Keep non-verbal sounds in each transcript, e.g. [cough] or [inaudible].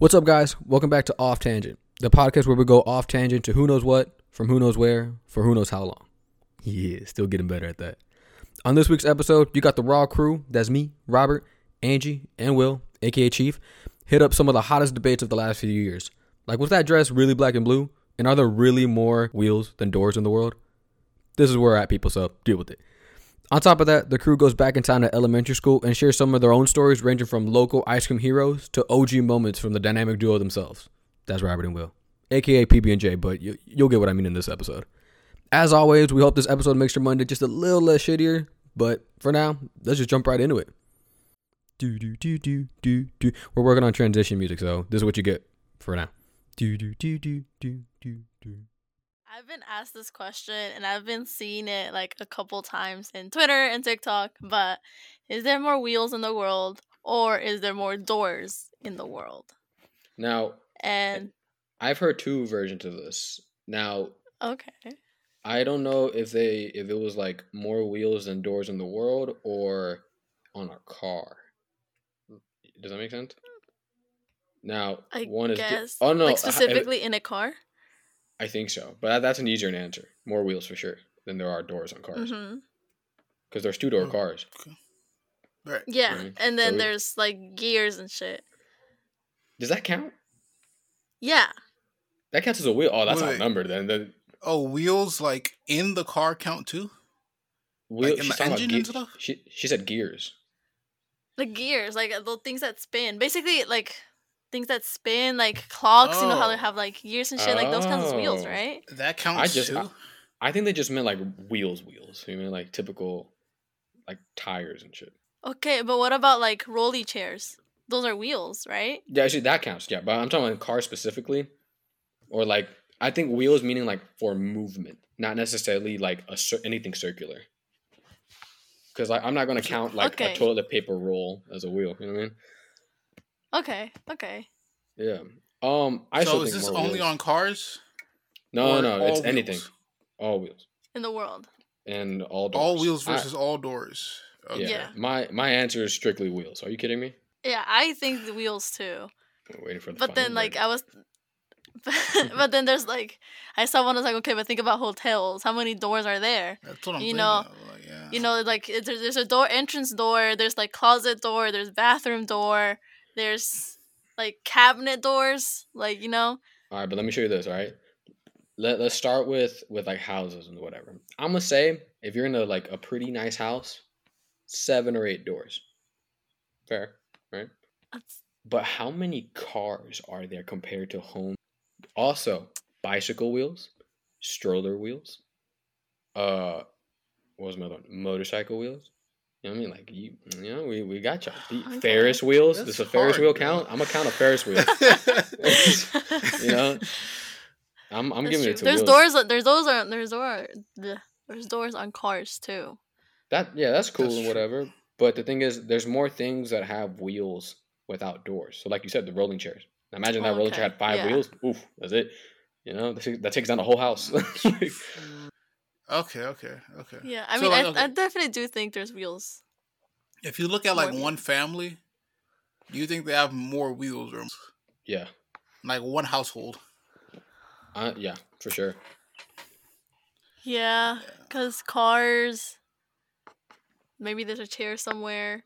What's up, guys? Welcome back to Off Tangent, the podcast where we go off tangent to who knows what, from who knows where, for who knows how long. Yeah, still getting better at that. On this week's episode, you got the Raw crew. That's me, Robert, Angie, and Will, aka Chief. Hit up some of the hottest debates of the last few years. Like, was that dress really black and blue? And are there really more wheels than doors in the world? This is where we're at, people, so deal with it. On top of that, the crew goes back in time to elementary school and shares some of their own stories, ranging from local ice cream heroes to OG moments from the dynamic duo themselves. That's Robert and Will, aka PB and J, but you, you'll get what I mean in this episode. As always, we hope this episode makes your Monday just a little less shittier. But for now, let's just jump right into it. Do do do do do do. We're working on transition music, so this is what you get for now. Do do do do do do do. I've been asked this question and I've been seeing it like a couple times in Twitter and TikTok, but is there more wheels in the world or is there more doors in the world? Now, eh, And I've heard two versions of this. Now, okay. I don't know if they if it was like more wheels than doors in the world or on a car. Does that make sense? Hmm. Now, I one is di- guess oh no, like I- I- specifically in a car. I think so, but that's an easier answer. More wheels for sure than there are doors on cars hmm because there's two door Oh. cars. Right. Yeah, Mhm. and So then we- there's like gears and shit. Does that count? Yeah, That counts as a wheel. Oh, that's Wait. outnumbered then. The Oh, wheels like in the car count too? wheel, Like in the talking about engine and stuff? She she said gears. the gears, like the things that spin. Basically, like things that spin, like clocks. You know how they Oh. have like gears and shit. Like those kinds of wheels, Oh. right? That counts just- too. I- I think they just meant like wheels, wheels. You mean like typical, like tires and shit. Okay, but what about like rolly chairs? Those are wheels, right? Yeah, actually that counts. Yeah, but I'm talking about cars specifically, or like I think wheels meaning like for movement, not necessarily like a cir- anything circular. Because like I'm not gonna count like Okay. a toilet paper roll as a wheel. You know what I mean? Okay, okay. Yeah. Um, I so is this only wheels. on cars? No, or no, no. It's all anything. All wheels In the world. and all doors. All wheels I- versus all doors. Okay. yeah. Yeah. My my answer is strictly wheels. Are you kidding me? Yeah, I think the wheels too. I'm waiting for the. But then final like. I was [laughs] but then there's like I saw one I was like, okay, but think about hotels. How many doors are there? That's what I'm You know- of, like, yeah. You know, like there's there's a door entrance door, there's like closet door, there's bathroom door, there's like cabinet doors, like you know. All right, but let me show you this. All right, let let's start with with like houses and whatever. I'm gonna say if you're in a like a pretty nice house, seven or eight doors. Fair, right? That's, But how many cars are there compared to home? Also, bicycle wheels, stroller wheels, uh, what was another one? Motorcycle wheels. You know what I mean? Like you, you know, we, we got y'all. Okay. Ferris wheels. That's Does a Ferris hard, wheel bro. count? I'm gonna count a Ferris wheel. [laughs] [laughs] You know, I'm I'm That's giving true. it to There's wheels. doors. There's doors. On, there's door. There's doors on cars too. That yeah, that's cool That's and true. whatever. But the thing is, there's more things that have wheels without doors. So like you said, the rolling chairs. Now imagine that Oh, rolling chair had five Yeah. wheels. Oof, that's it. You know, that takes, that takes down the whole house. [laughs] okay, okay, okay. Yeah, I So, mean, like, I, okay. I definitely do think there's wheels. If you look at like one family, do you think they have more wheels or yeah, like one household? uh, yeah, for sure. Yeah, cause cars. Maybe there's a chair somewhere.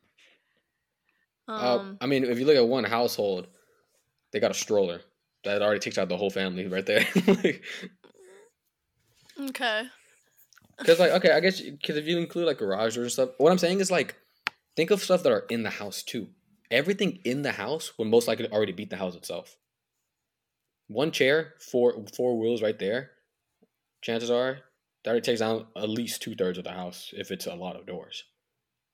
Uh, Um. I mean, if you look at one household, they got a stroller that already takes out the whole family right there. [laughs] okay. Because like, okay, I guess because if you include like garage doors and stuff, what I'm saying is like, think of stuff that are in the house too. Everything in the house would most likely already beat the house itself. One chair, four four wheels right there. Chances are that already takes down at least two thirds of the house if it's a lot of doors.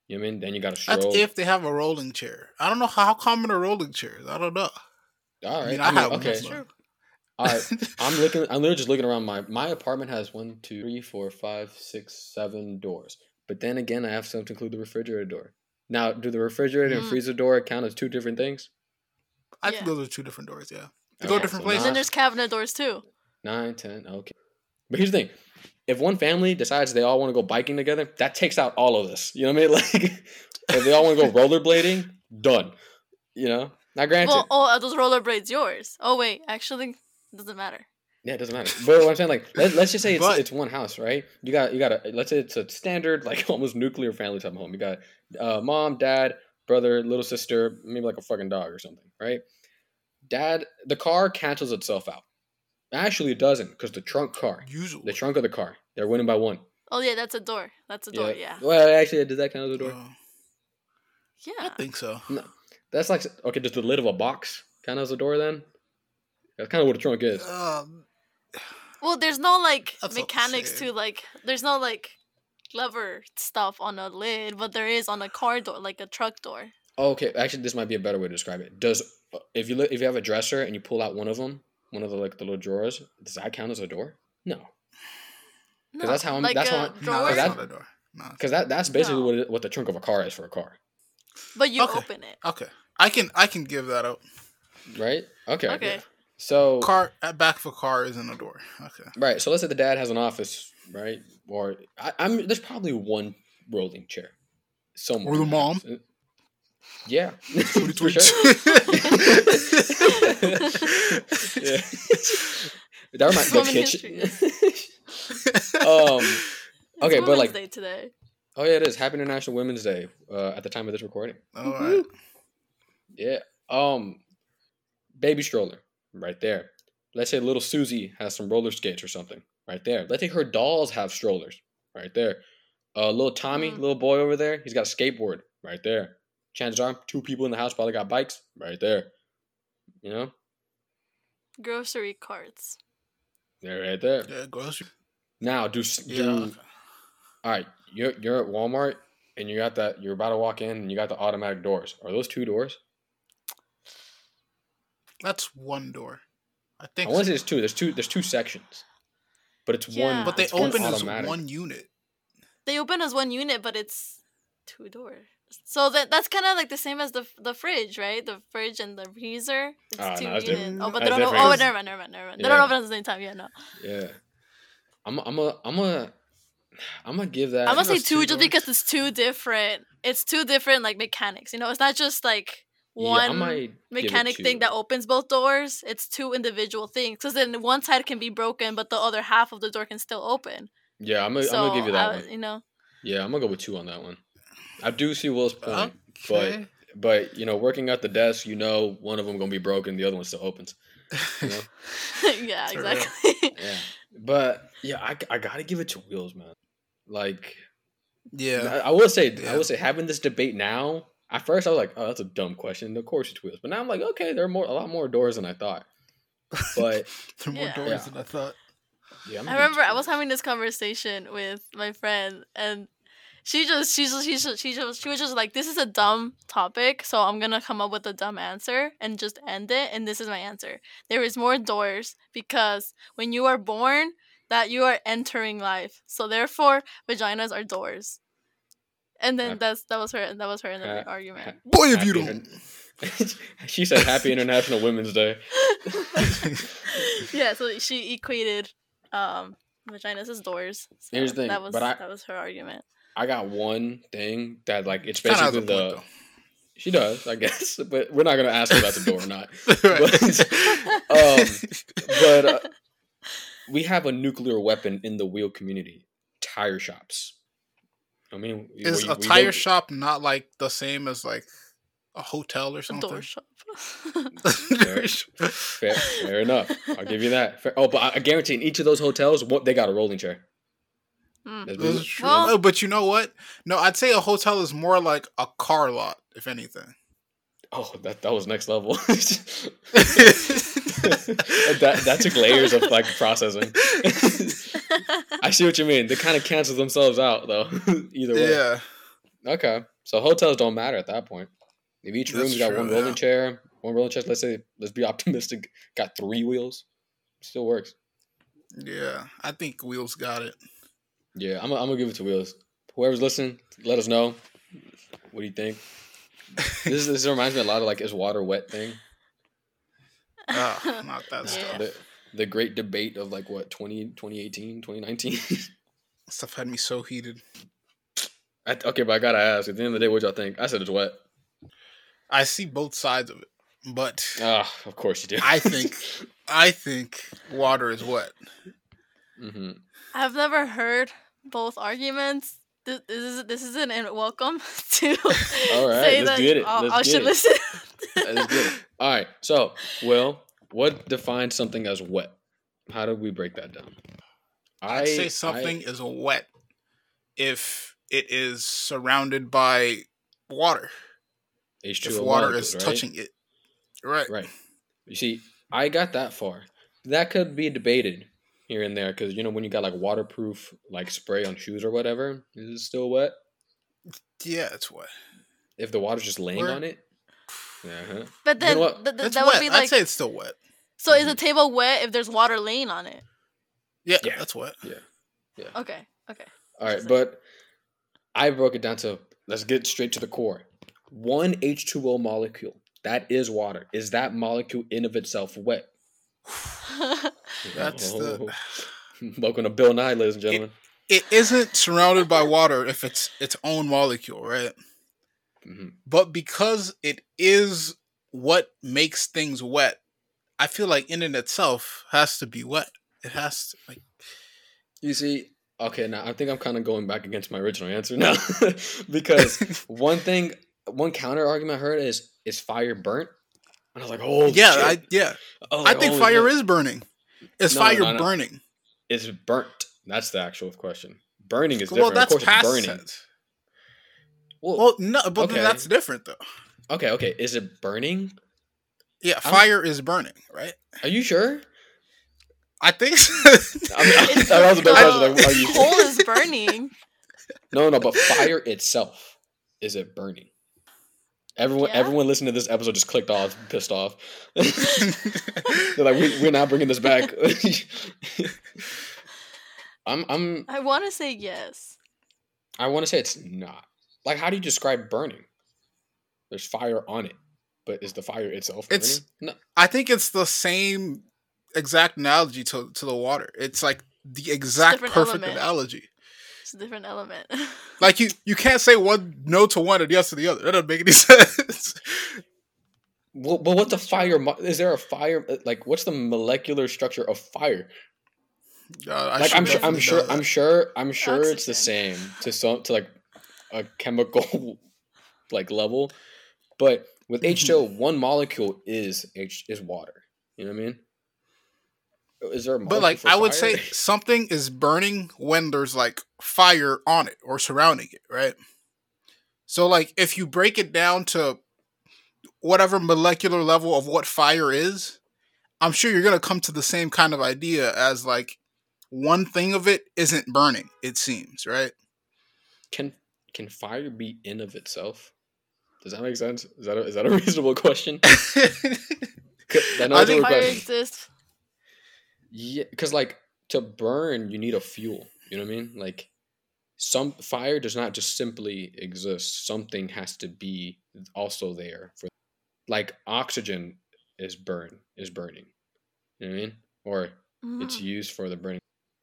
You know what I mean? Then you got to stroll. That's if they have a rolling chair. I don't know how common are rolling chairs. I don't know. All right. I mean, I I, mean, have one. okay. True. All right. [laughs] I'm looking. I'm literally just looking around. My my apartment has one, two, three, four, five, six, seven doors. But then again, I have some to include the refrigerator door. Now, do the refrigerator and Mm. freezer door count as two different things? I Yeah. think those are two different doors. Yeah, they Okay, go different so And then there's cabinet doors too. Nine, ten. Okay. But here's the thing: if one family decides they all want to go biking together, that takes out all of this. You know what I mean? [laughs] Like, if they all want to go rollerblading, done. You know. Now, granted, Well, oh, are those rollerblades yours? Oh wait, actually, it doesn't matter. yeah, it doesn't matter. But what I'm saying, like, let, let's just say it's, But- it's one house, right? You got you got a let's say it's a standard [laughs] like almost nuclear family type of home. You got uh, mom, dad, brother, little sister, maybe like a fucking dog or something, right? Dad, the car cancels itself out. Actually, it doesn't because the trunk car, Usually. the trunk of the car, they're winning by one. Oh yeah, that's a door. That's a door. Yeah. Well, actually, did that count as a door? Uh, Yeah. I think so. No, that's like okay. Does the lid of a box count as a door then? That's kind of what a trunk is. Um, Well, there's no like [sighs] That's not the mechanics to like. There's no like lever stuff on a lid, but there is on a car door, like a truck door. Okay, actually, this might be a better way to describe it. Does if you look, if you have a dresser and you pull out one of them, one of the like the little drawers, does that count as a door? No, 'Cause that's how I'm- like that's a how I- no, drawer, that's not a door. No. because that that's basically No. what it, what the trunk of a car is for a car, but you Okay. open it. Okay. I can I can give that up. right? Okay. Okay. So Car at back of a car isn't a door. Okay. right, so let's say the dad has an office, right? Or I, I'm there's probably one rolling chair somewhere. Or the mom. house. Yeah, [laughs] Tweety for tweet. sure. [laughs] yeah. That reminds So the kitchen. histories. [laughs] um. It's Okay, but like, Day today. oh yeah, it is Happy International Women's Day uh, at the time of this recording. All right. Yeah. Um, baby stroller right there. Let's say little Susie has some roller skates or something right there. Let's say her dolls have strollers right there. Uh, little Tommy, Mm. little boy over there, he's got a skateboard right there. Chances are, two people in the house probably got bikes right there. You know, Grocery carts. they're right there. Yeah, grocery. Now, do s- do Yeah. all right. You're you're at Walmart and you got that. You're about to walk in and you got the automatic doors. Are those two doors? That's one door. I I think. want to so. say there's two. There's two. There's two sections, but it's Yeah. one. But they it's one open as one unit. They open as one unit, but it's two doors. So that that's kind of like the same as the the fridge, right? The fridge and the freezer. It's Ah, two no, units. different. Oh, but That's they don't. different. Know, oh, never mind, never mind, never mind. They don't open at the same time. Yeah, no. Yeah, I'm. I'm a. I'm a. I'm gonna give that. I'm gonna say two two just because it's two different. It's two different like mechanics. You know, it's not just like Yeah, I one might give it mechanic thing that opens both doors. It's two individual things. Because then one side can be broken, but the other half of the door can still open. Yeah, I'm. Gonna, so I'm gonna give you that I- one. You know, Yeah, I'm gonna go with two on that one. I do see Will's point, Okay. but you know, working at the desk, you know, one of them gonna be broken, the other one still opens. You know? [laughs] [laughs] yeah, exactly. [laughs] yeah, but yeah, I, I gotta give it to Wheels, man. Like, yeah. I, I will say, I will say, having this debate now. At first, I was like, "Oh, that's a dumb question." Of course, it's Wheels, but now I'm like, "Okay, there are more, a lot more doors than I thought." [laughs] But there are more Yeah. doors Yeah. than I thought. yeah, I'm I gonna give it remember I was having this conversation with my friend, and she just she just she just she just she was just like, "This is a dumb topic, so I'm gonna come up with a dumb answer and just end it." And this is my answer: There is more doors because when you are born, that you are entering life, so therefore vaginas are doors. And then Hap- that's that was her and that was her ha- argument. Boy, if Happy you Inter- [laughs] she said, "Happy [laughs] International Women's Day." [laughs] yeah, so she equated um vaginas as doors. So Here's the thing, that was but I- that was her argument. I got one thing that like it's basically a the. point, She does, I guess, but we're not gonna ask if that's a door or not. though. um, But uh, we have a nuclear weapon in the wheel community: tire shops. I mean, is we- a we tire go- shop not like the same as like a hotel or A something? door [laughs] [laughs] shop. Fair, fair enough. I'll give you that. Fair- Oh, but I, I guarantee in each of those hotels, what they got a rolling chair. Mm. That's This is true. Well- Oh, but you know what? No, I'd say a hotel is more like a car lot, if anything. Oh, that that was next level. [laughs] [laughs] that that took layers of like processing. [laughs] I see what you mean. They kind of cancel themselves out though. [laughs] Either way. yeah. Okay. So hotels don't matter at that point. If each room's That's got true, one rolling yeah. chair, one rolling chair, let's say let's be optimistic, got three wheels. Still works. Yeah. I think Wheels got it. Yeah, I'm, I'm gonna give it to Wheels. Whoever's listening, let us know. What do you think? This this reminds me a lot of like is water wet thing. Ah, [laughs] not that Yeah. stuff. The the great debate of like what 20, 2018, 2019. [laughs] Stuff had me so heated. I, okay, but I gotta ask. At the end of the day, what y'all think? I said it's wet. I see both sides of it. but Ah, of course you do. I think [laughs] I think water is wet. hmm I've never heard both arguments. This, this is this isn't a welcome to All right, say let's that get it. I, Let's I get should it. listen. Let's get it. All right. So, Will, what defines something as wet? How do we break that down? I'd say something is wet if it is surrounded by water. H2O If water molecules, is right? touching it. Right. Right. You see, I got that far. That could be debated here and there because you know when you got like waterproof like spray on shoes or whatever, is it still wet? Yeah, it's wet. If the water's just laying on it. Uh-huh. But You then know what? th- th- It's that wet. would be like I'd say it's still wet. So is Mhm. a table wet if there's water laying on it? Yeah, Yeah. that's wet. Yeah. Yeah. Okay. Okay. All right, but I broke it down to let's get straight to the core. One H2O molecule that is water. Is that molecule in of itself wet? [laughs] That's the- Oh. [laughs] Welcome to Bill Nye, ladies and gentlemen. It isn't surrounded by water if it's its own molecule, right? Hmm But because it is what makes things wet, I feel like in and itself has to be wet. It has to like You see, okay, now I think I'm kind of going back against my original answer now [laughs] because [laughs] one thing, one counter argument I heard is is fire burnt? And I was like, oh yeah, shit. I yeah. I, was I think fire is burning. Is No, fire no, no. burning? It's burnt. That's the actual question. Burning is Well, different. that's of course, past it's burning. tense. Well, Well, no, but Okay. that's different though. okay, okay. Is it burning? Yeah, I'm- fire is burning, right? Are you sure? I think. So. [laughs] I mean, It's- that was a big the question. Like, are you coal sure? is burning. [laughs] [laughs] No, no, but fire itself is it burning? Everyone, Yeah? everyone listening to this episode just clicked off, pissed off. They're like, we, we're not bringing this back. I'm, I'm, I want to say yes. I want to say it's not. Like, how do you describe burning? There's fire on it, but is the fire itself burning? It's- no. I think it's the same exact analogy to to the water. It's like the exact perfect element. analogy. It's a different element. [laughs] Like you, you can't say one no to one and yes to the other. That doesn't make any [laughs] sense. Well, but what's a fire? Is there a fire? Like, what's the molecular structure of fire? God, I like should I'm sure, I'm definitely sure, know that. I'm sure, I'm sure it's the same to some to like a chemical [laughs] like level, but with Mhm. H2O, one molecule is H is water. You know what I mean? Is there a But like I would say [laughs] something is burning when there's like fire on it or surrounding it, right? So like if you break it down to whatever molecular level of what fire is, I'm sure you're going to come to the same kind of idea as like one thing of it isn't burning, it seems, right? can can fire be in of itself? Does that make sense? Is that a, is that a [laughs] reasonable question? [laughs] A think- Fire exists. Yeah, because like to burn, you need a fuel. You know what I mean? Like some fire does not just simply exist. Something has to be also there for. Like oxygen is burn is burning. You know what I mean? Or it's Mm. used for the burning.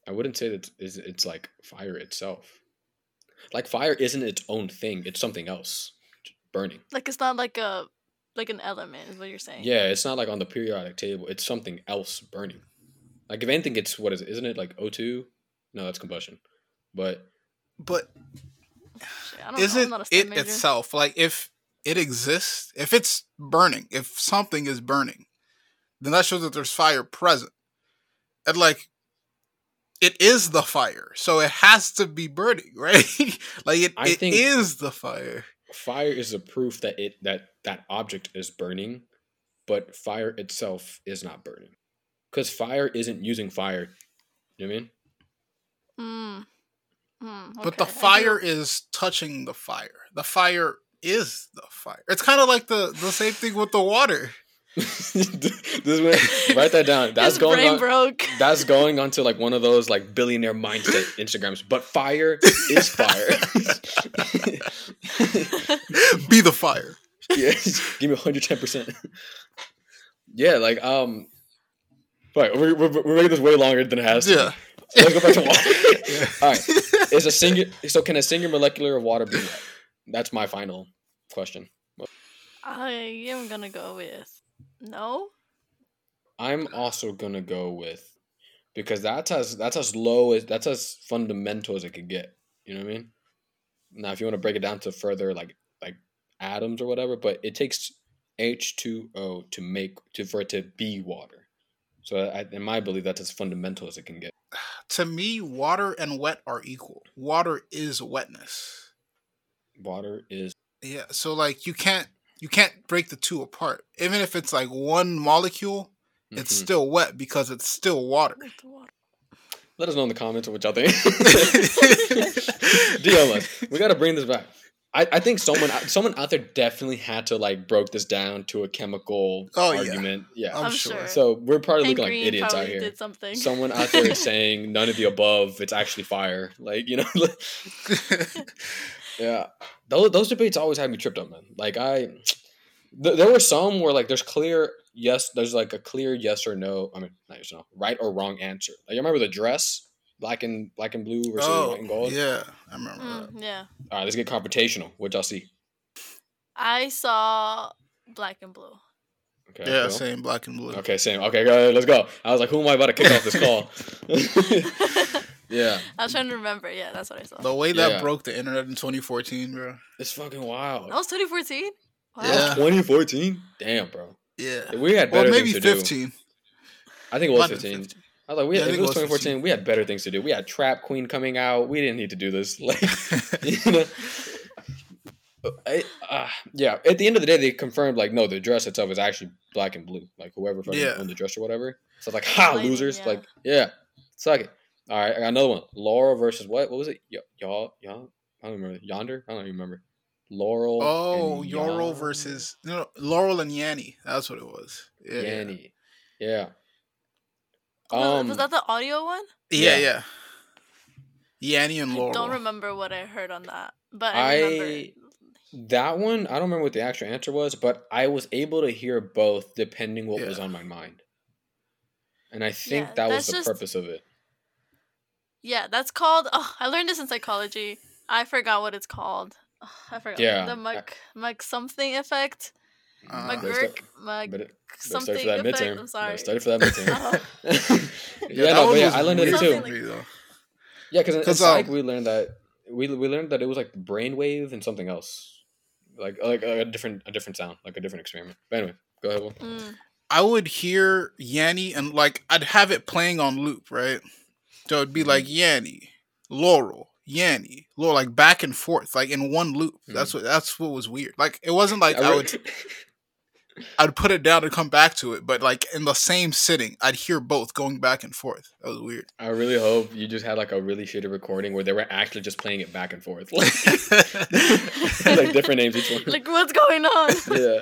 I wouldn't say that it's, it's like fire itself. Like fire isn't its own thing. It's something else. Burning. Like it's not like a like an element is what you're saying. Yeah, it's not like on the periodic table. It's something else burning. Like if anything, it's what is it? Isn't it like O2? No, that's combustion. But but Shit, I don't know. I'm isn't not a STEM it major. itself like if it exists, if it's burning, if something is burning, then that shows that there's fire present. And like it is the fire. So it has to be burning, [laughs] right? like it, I think- is the fire. fire is a proof that it that that object is burning, but fire itself is not burning. Because fire isn't using fire. You know what I mean? Mm. Mm, But the okay, I do- fire is touching the fire. The fire is the fire. It's kind of like the the same thing with the water. [laughs] this is what, write that down. That's His going brain on. broke. [laughs] That's going on to like one of those like billionaire mindset [laughs] Instagrams. But fire is fire. Be the fire. yeah, give me 110 percent. Yeah, like um, right. We're, we're, we're making this way longer than it has to. Yeah. So let's go back to water. Yeah. All right. Is a single so can a single molecular of water be? That's my final question. I am gonna go with No. I'm also gonna go with because that's as that's as low as that's as fundamental as it could get. You know what I mean? Now, if you want to break it down to further like like atoms or whatever, but it takes H two O to make to for it to be water. So, I, in my belief, that's as fundamental as it can get. [sighs] To me, water and wet are equal. Water is wetness. Water is Yeah, so like you can't you can't break the two apart. Even if it's like one molecule, it's Mhm. still wet because it's still water. With the water. Let us know in the comments what y'all think. [laughs] DM us. We gotta bring this back. I, I think someone someone out there definitely had to like broke this down to a chemical Oh, argument. Yeah. I'm I'm sure. sure. So we're probably Hank looking like idiots out here. did something. Someone out there is saying none of the above. It's actually fire. Like you know. [laughs] [laughs] yeah. Those those debates always had me tripped up, man. Like I, th- there were some where like there's clear yes, there's like a clear yes or no. I mean, not yes or no, right or wrong answer. Like you remember the dress, black and black and blue versus oh, white and gold. yeah, I remember that. Mm, yeah. All right, let's get confrontational. What y'all see? I saw black and blue. Okay. Yeah, cool. same black and blue. Okay, same. Okay, go ahead, let's go. I was like, who am I about to kick off this call? [laughs] [laughs] [laughs] yeah, [laughs] I was trying to remember. Yeah, that's what I saw. The way that Yeah. broke the internet in 2014, bro. it's fucking wild. That was 2014. Wow. Yeah. 2014. Damn, bro. Yeah. We had Well, better maybe things to 15. do. I think it was Might have been 15. I was like, we Yeah, I had, if think it was it was 2014. We had better things to do. We had Trap Queen coming out. We didn't need to do this. [laughs] Like, you [laughs] know. I, uh, yeah. At the end of the day, they confirmed like, no, the dress itself is actually black and blue. Like whoever fucking Yeah. owned the dress or whatever. So like, ha, Lighting, losers. yeah. Like, yeah, suck it. All right, I got another one. Laurel versus what? What was it? Y- y'all, y'all. I don't remember. Yonder. I don't even remember. Laurel. Oh, and Laurel versus no, Laurel and Yanni. That's what it was. Yeah, Yanni. Yeah. Was- Um, was that the audio one? yeah, Yeah. yeah. Yanni and Laurel. I don't remember what I heard on that, but I, remember. I that one I don't remember what the actual answer was, but I was able to hear both depending what was on my mind. And I think Yeah, that was the just- purpose of it. Yeah, that's called. Oh, I learned this in psychology. I forgot what it's called. Oh, I forgot. Yeah, The Mc Mc something effect. Uh, Better McGurk. start- Mc Better, better something study for that effect. midterm. I'm Better sorry. study for that midterm. [laughs] [laughs] Yeah, that no, but yeah, I learned it too. Something for me, though. Yeah, because in, in 'Cause, psych um, we learned that we we learned that it was like brainwave and something else, like like a different a different sound, like a different experiment. But anyway, go ahead. Will. Mm. I would hear Yanni and like I'd have it playing on loop, right? So it'd be Mm-hmm. like Yanni, Laurel, Yanni, Laurel, like back and forth, like in one loop. That's what that's what was weird. Like it wasn't like Mm-hmm. I I would [laughs] I'd put it down and come back to it, but like in the same sitting, I'd hear both going back and forth. That was weird. I really hope you just had like a really shitty recording where they were actually just playing it back and forth, like, [laughs] [laughs] like different names each one. Like what's going on? yeah,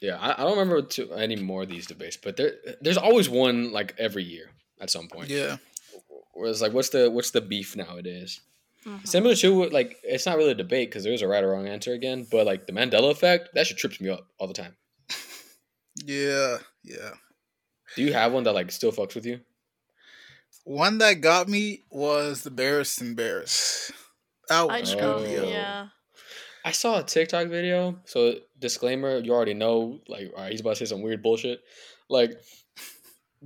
yeah. I, I don't remember too, any more of these debates, but there there's always one like every year at some point. yeah. Where it's like, what's the what's the beef nowadays? Mhm. Similar to like, it's not really a debate because there's a right or wrong answer again, but like the Mandela effect, that shit trips me up all the time. [laughs] Yeah. Yeah. Do you have one that like still fucks with you? One that got me was the Bears and Bears. That I was Oh. know. Yeah. I saw a TikTok video. So disclaimer, you already know. Like, all right, he's about to say some weird bullshit. Like,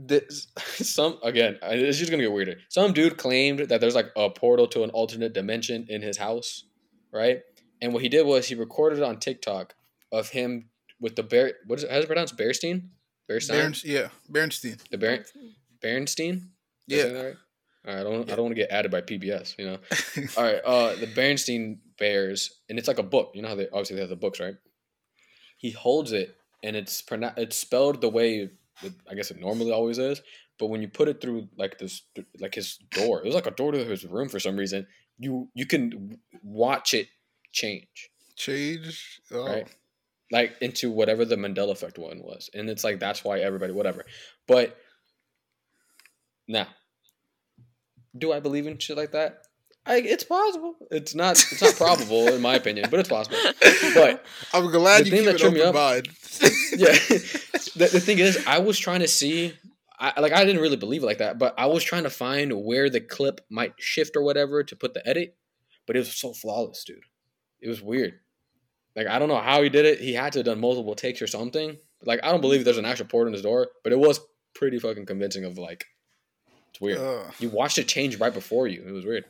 this, [laughs] some again, it's just gonna get weirder. Some dude claimed that there's like a portal to an alternate dimension in his house, right? And what he did was he recorded on TikTok of him with the bear. What is it? How is it pronounced? Bearstein. Bearstein. Berens- yeah, Bernstein. the Bear. Berenstein. Did I say Yeah. right? All right, I don't. I don't want to get added by PBS. You know. [laughs] All right, uh, the Bernstein Bears, and it's like a book. You know how they obviously they have the books, right? He holds it, and it's pronounced it's spelled the way I guess it normally always is. But when you put it through like this, like his door, it was like a door to his room for some reason. You you can watch it change, Change. Oh. right? Like into whatever the Mandela effect one was, and it's like that's why everybody whatever. But now, do I believe in shit like that? I, it's possible. It's not. It's not probable in my opinion, but it's possible. [laughs] But I'm glad you thing keep that it me open up- mind. [laughs] yeah, [laughs] the, the thing is, I was trying to see. I, like I didn't really believe it like that, but I was trying to find where the clip might shift or whatever to put the edit, but it was so flawless, dude. It was weird. Like I don't know how he did it. He had to have done multiple takes or something, Like I don't believe there's an actual port in his door, but it was pretty fucking convincing. Of like, it's weird. Uh, You watched it change right before you. It was weird.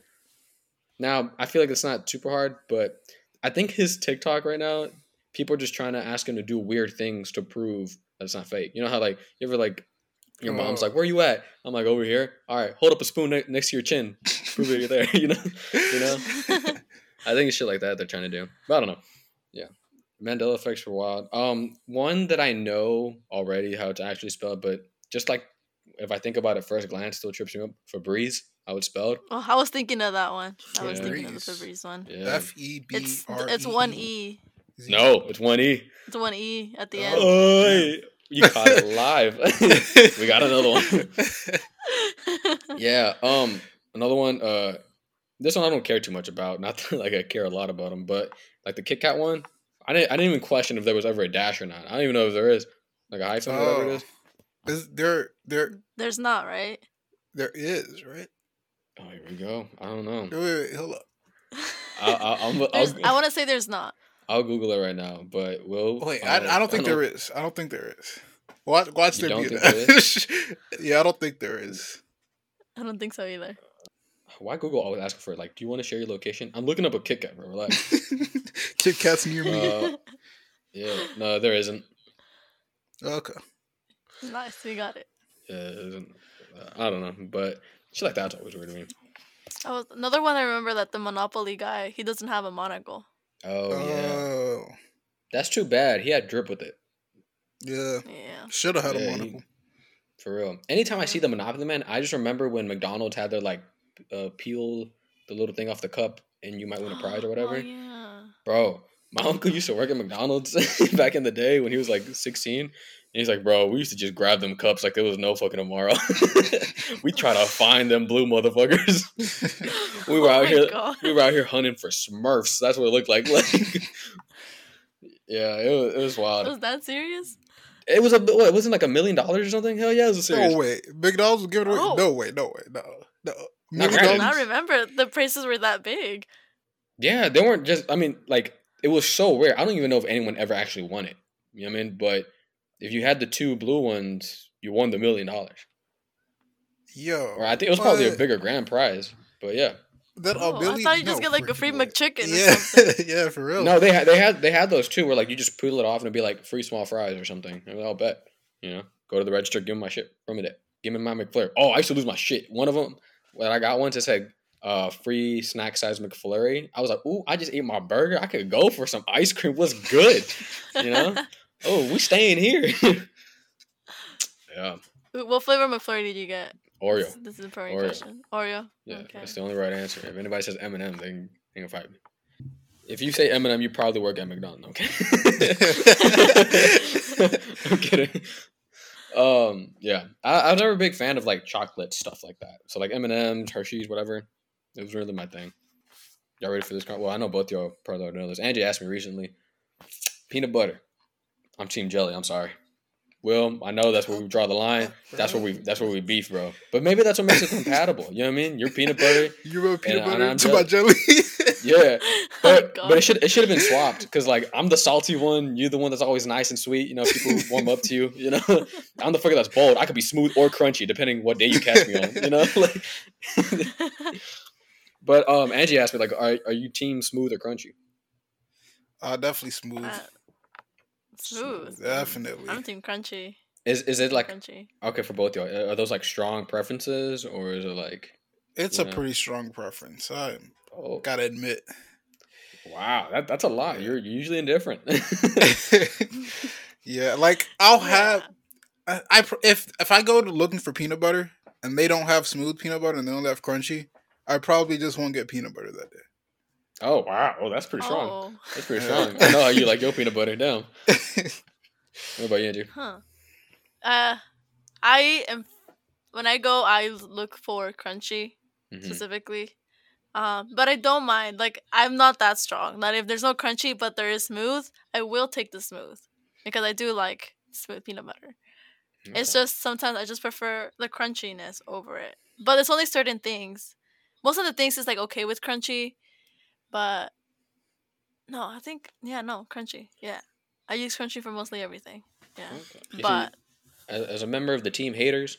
Now I feel like it's not super hard, but I think his TikTok right now, people are just trying to ask him to do weird things to prove that it's not fake. You know how like you ever like your mom's Oh. like, "Where you at?" I'm like, "Over here." All right, hold up a spoon ne- next to your chin, prove that you're there. [laughs] you know, you know. [laughs] I think it's shit like that they're trying to do. But I don't know. Yeah. Mandela effects were wild. Um, one that I know already how to actually spell, but just like if I think about it first glance, still trips me up. Febreze, how it's spelled. Oh, I was thinking of that one. I was thinking of the Febreze. Febreze one. Yeah. F E B It's one E. no, it's one E. It's one E at the Oh. end. Oi, you caught it live. [laughs] we got another one. [laughs] yeah. Um. Another one. Uh. This one I don't care too much about. Not that, like I care a lot about them, but like the Kit Kat one, I didn't. I didn't even question if there was ever a dash or not. I don't even know if there is like a hyphen or whatever it Oh. is. Is there there There's not right. there is right? Oh, here we go. I don't know. Wait, wait, wait, hold up. [laughs] There's, I'll, I want to say there's not. I'll Google it right now, but we'll. Wait, find I, I don't think know. there is. I don't think there is. Watch, watch You their don't view. think there [laughs] yeah, I don't think there is. I don't think so either. Why Google always asking for it? like, do you want to share your location? I'm looking up a Kit Kat, bro. Relax. [laughs] Kit Kats near me. Uh, yeah, no, there isn't. okay. nice, we got it. Yeah, it isn't. Uh, I don't know, but shit like that's always weird to me. Oh, another one I remember that the Monopoly guy he doesn't have a monocle. Oh yeah, Oh, that's too bad. He had drip with it yeah. Yeah. Should have had Yeah, a he- monocle. for real. Anytime I see the Monopoly Man, I just remember when McDonald's had their like uh, peel the little thing off the cup and you might win a [gasps] prize or whatever. Oh, yeah. Bro, my uncle used to work at McDonald's [laughs] back in the day when he was like 16. And he's like, bro, we used to just grab them cups like there was no fucking tomorrow. [laughs] we try to find them blue motherfuckers. [laughs] we were Oh out here. God. We were out here hunting for Smurfs. That's what it looked like. [laughs] Like, yeah, it was, it was wild. Was that serious? It was a what? It wasn't like a million dollars or something. Hell yeah, it was a serious. No way. McDonald's was giving away. Oh. No way. No way. No. No. Not I granted. do not remember the prices were that big. Yeah, they weren't just. I mean, like it was so rare. I don't even know if anyone ever actually won it. You know what I mean? But if you had the two blue ones, you won the million dollars. Yo. Or I think it was probably a bigger grand prize. But yeah, That Oh, a I million? thought you just get like a free freaking way. McChicken or Yeah. something. [laughs] yeah, for real. no, they had they had they had those too, where like you just peel it off and it'd be like free small fries or something. And I'll bet. You know, go to the register, give me my shit from it. Give me my McFlurry. Oh, I used to lose my shit. One of them, when I got one, it said uh, free snack size McFlurry. I was like, ooh, I just ate my burger. I could go for some ice cream. What's good? You know? [laughs] oh, we staying here. [laughs] yeah, what flavor of McFlurry did you get? Oreo. This, this is a important Oreo. question. Oreo. Yeah, Okay. that's the only right answer. If anybody says M and M, they can, they can fight me. If you say M and M, you probably work at McDonald's. Okay. [laughs] [laughs] I'm kidding. Um, yeah, I, I was never a big fan of like chocolate stuff like that. So like M and M's, Hershey's, whatever. It was really my thing. Y'all ready for this? Well, I know both y'all probably already know this. Angie asked me recently. Peanut butter. I'm team jelly. I'm sorry. Will, I know that's where we draw the line. [laughs] That's where we that's where we beef, bro. But maybe that's what makes it compatible. You know what I mean? You're peanut butter. [laughs] You remember peanut And- and butter I'm to my jelly? [laughs] Yeah. oh, But, God. but it should it should have been swapped because like I'm the salty one, you're the one that's always nice and sweet. You know, people warm up to you. You know, I'm the fucker that's bold. I could be smooth or crunchy depending what day you catch me on. You know, like. but um, Angie asked me like, are are you team smooth or crunchy? uh, definitely smooth. Uh, smooth. Definitely. I'm team crunchy. Is is it like crunchy. okay for both y'all? Are those like strong preferences or is it like It's a know. pretty strong preference. I oh gotta admit. wow that that's a lot. You're usually indifferent. [laughs] yeah, like I'll have I, I if if I go to looking for peanut butter and they don't have smooth peanut butter and they only have crunchy, I probably just won't get peanut butter that oh wow, oh that's pretty strong. Oh, That's pretty strong. I know how you like your peanut butter down. What about you, Andrew? [laughs] huh. Uh, I am. When I go, I look for crunchy Mhm. specifically. Um, but I don't mind. Like I'm not that strong. That if there's no crunchy, but there is smooth, I will take the smooth because I do like smooth peanut butter. It's just sometimes I just prefer the crunchiness over it. But it's only certain things. Most of the things is like okay with crunchy, but no, I think yeah, no crunchy. Yeah, I use crunchy for mostly everything. Yeah. Okay. You see, But as, as a member of the team haters,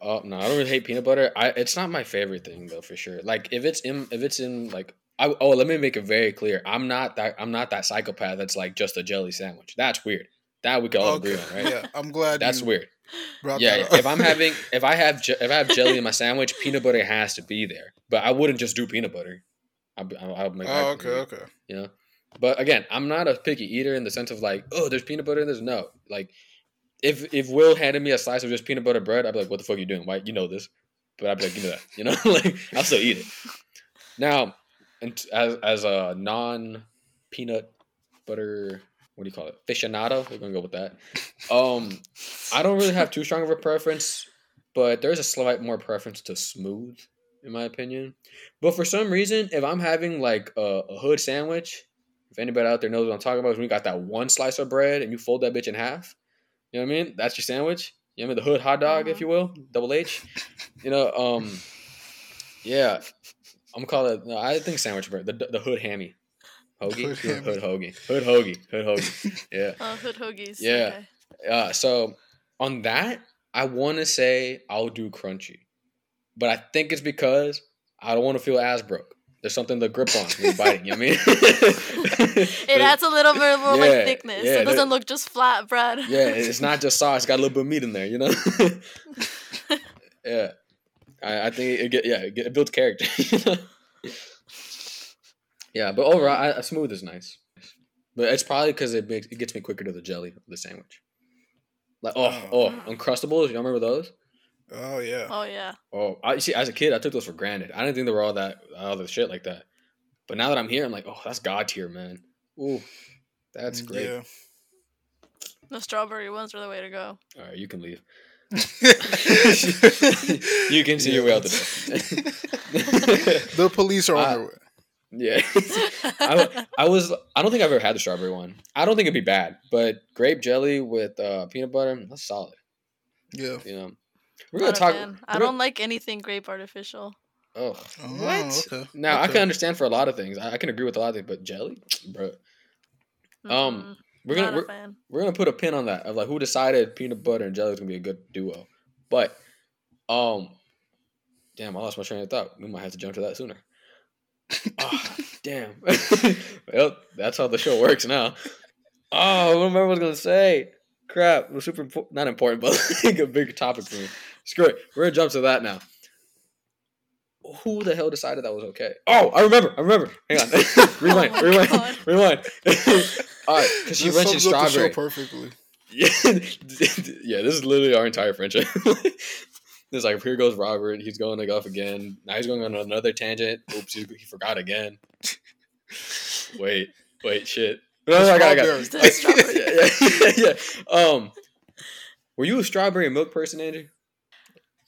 uh, no, I don't really hate peanut butter. I it's not my favorite thing though for sure. Like if it's in if it's in like I oh let me make it very clear. I'm not that I'm not that psychopath that's like just a jelly sandwich. That's weird. That we can all agree on, right? Yeah, I'm glad That's you weird. Yeah, that if I'm having if I have [laughs] if I have jelly in my sandwich, peanut butter has to be there. But I wouldn't just do peanut butter. I'll, I'll, I'll make. oh, okay, okay. You know, but again, I'm not a picky eater in the sense of like, oh, there's peanut butter in this. No, like if if Will handed me a slice of just peanut butter bread, I'd be like, what the fuck are you doing? Why you know this? But I'd be like, give me that. You know, [laughs] like I'll still eat it. Now, and as as a non peanut butter, what do you call it? Aficionado. We're gonna go with that. Um, I don't really have too strong of a preference, but there's a slight more preference to smooth, in my opinion. But for some reason, if I'm having like a, a hood sandwich, if anybody out there knows what I'm talking about, is when you got that one slice of bread and you fold that bitch in half. You know what I mean? That's your sandwich. You know what I mean? The hood hot dog, if Mhm. you will, double H. You know, um, yeah. I'm gonna call it. No, I think sandwich bread. The the hood hammy, hoagie, Hood hood, hammy. hood hoagie, hood hoagie, hood hoagie. Yeah. uh, [laughs] hood hoagies. Yeah. Okay. Uh, so on that, I want to say I'll do crunchy, but I think it's because I don't want to feel ass broke. There's something to grip on when you're [laughs] biting. You know what I mean? [laughs] It adds a little bit more Yeah, like thickness. yeah, it doesn't look just flat bread. yeah, it's not just sauce. It's got a little bit of meat in there. You know? [laughs] yeah, I, I think it get yeah it, it builds character. you know? yeah, but overall, I, a smooth is nice. But it's probably because it makes it gets me quicker to the jelly of the sandwich. Like oh oh mm. uncrustables. You remember those? Oh yeah. Oh yeah. Oh, I see. As a kid, I took those for granted. I didn't think they were all that all the shit like that. But now that I'm here, I'm like, oh, that's god tier, man. Ooh, that's great. Yeah. The strawberry ones are the way to go. All right, you can leave. [laughs] you can see your way out the door. [laughs] the police are on Uh, their way. yeah, I, I was. I don't think I've ever had the strawberry one. I don't think it'd be bad, but grape jelly with uh, peanut butter, that's solid. Yeah. You know, we're Not gonna talk. fan. we're I don't like anything grape artificial. Oh, Oh, what? okay, Now I can understand for a lot of things. I, I can agree with a lot of things, but jelly, [sniffs] bro. Um, Mm-mm, We're gonna we're, we're gonna put a pin on that of like who decided peanut butter and jelly is gonna be a good duo. But um damn, I lost my train of thought. We might have to jump to that sooner. [laughs] Ah, damn. [laughs] well, that's how the show works now. Oh, what remember what I was gonna say. Crap, it was super important not important, but [laughs] like a big topic for me. Screw it. We're gonna jump to that now. Who the hell decided that was okay? Oh, I remember. I remember. Hang on. [laughs] rewind. Oh rewind. God. Rewind. [laughs] All right, because she This mentioned sums up the show strawberry. perfectly. Yeah, [laughs] yeah, this is literally our entire friendship. it's like here goes Robert. He's going to golf again. Now he's going on another tangent. Oops, he, he forgot again. wait, wait, shit. No, no, I got, I got. Strawberry. Yeah, yeah, yeah. Um, were you a strawberry milk person, Andrew?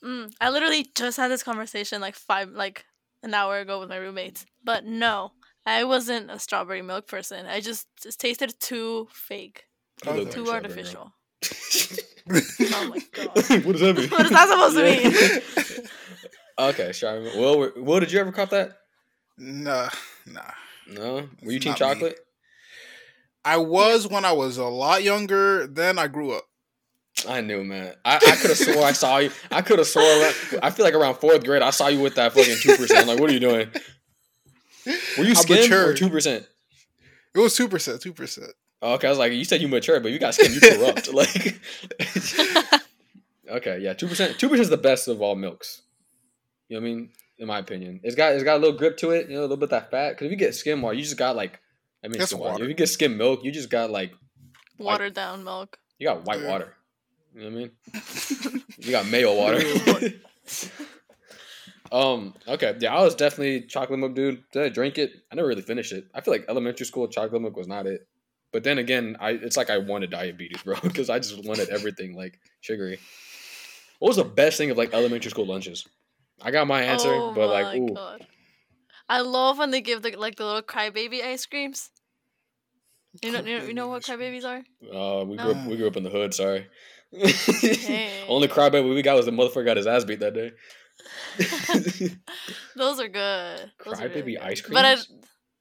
Mm, I literally just had this conversation like five, like an hour ago with my roommates. But no, I wasn't a strawberry milk person. I just it tasted too fake, You like too strawberry artificial. [laughs] Oh my god. [laughs] what does that mean? [laughs] What is that supposed to mean? okay, strawberry milk. Well, were- Will, did you ever cop that? Nah, nah. No. Were you It's team not me. chocolate? I was when I was a lot younger. Then I grew up. I knew, man. I, I could have swore I saw you. I could have swore. around- I feel like around fourth grade, I saw you with that fucking two percent. Like, what are you doing? Were you I skim or two percent? It was two percent, two percent. Oh, okay, I was like, you said you matured, but you got skim. You corrupt. [laughs] like, [laughs] okay, yeah, two percent. Two percent is the best of all milks. You know what I mean? In my opinion, it's got it's got a little grip to it. You know, a little bit of that fat. Because if you get skim water, you just got like, I mean, That's skim water. water. If you get skim milk, you just got like Watered down milk. you got white Yeah. water. You know what I mean? You got mayo water. [laughs] um. Okay. Yeah, I was definitely chocolate milk dude. Did I drink it? I never really finished it. I feel like elementary school chocolate milk was not it. But then again, I it's like I wanted diabetes, [laughs] bro, because I just wanted everything like sugary. What was the best thing of like elementary school lunches? I got my answer, oh but my like, ooh, god. I love when they give the like the little crybaby ice creams. You know, you know, you know what crybabies are? uh, we grew up, we grew up in the hood. Sorry. [laughs] Hey. Only crybaby we got was the motherfucker got his ass beat that day. [laughs] Those are good. Those Crybaby really good. ice But I, creams?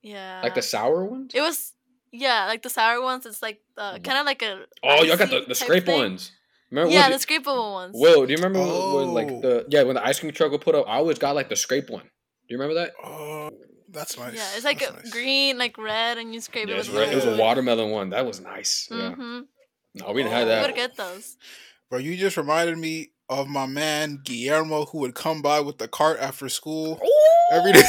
yeah, like the sour ones. it was Yeah, like the sour ones. It's like uh, kind of like a. Oh, y'all got the, the scrape thing. ones. Remember? Yeah, when- the scrapeable ones. Will, do you remember when, when, like Oh. the yeah when the ice cream truck would put up? I always got like the scrape one. Do you remember that? Oh, that's nice. Yeah, it's like a nice. green, like red, and you scrape Yeah, it with red. it was a watermelon one. That was nice. Yeah. No, we didn't have Oh. We that. would get those. Bro, you just reminded me of my man Guillermo who would come by with the cart after school every day.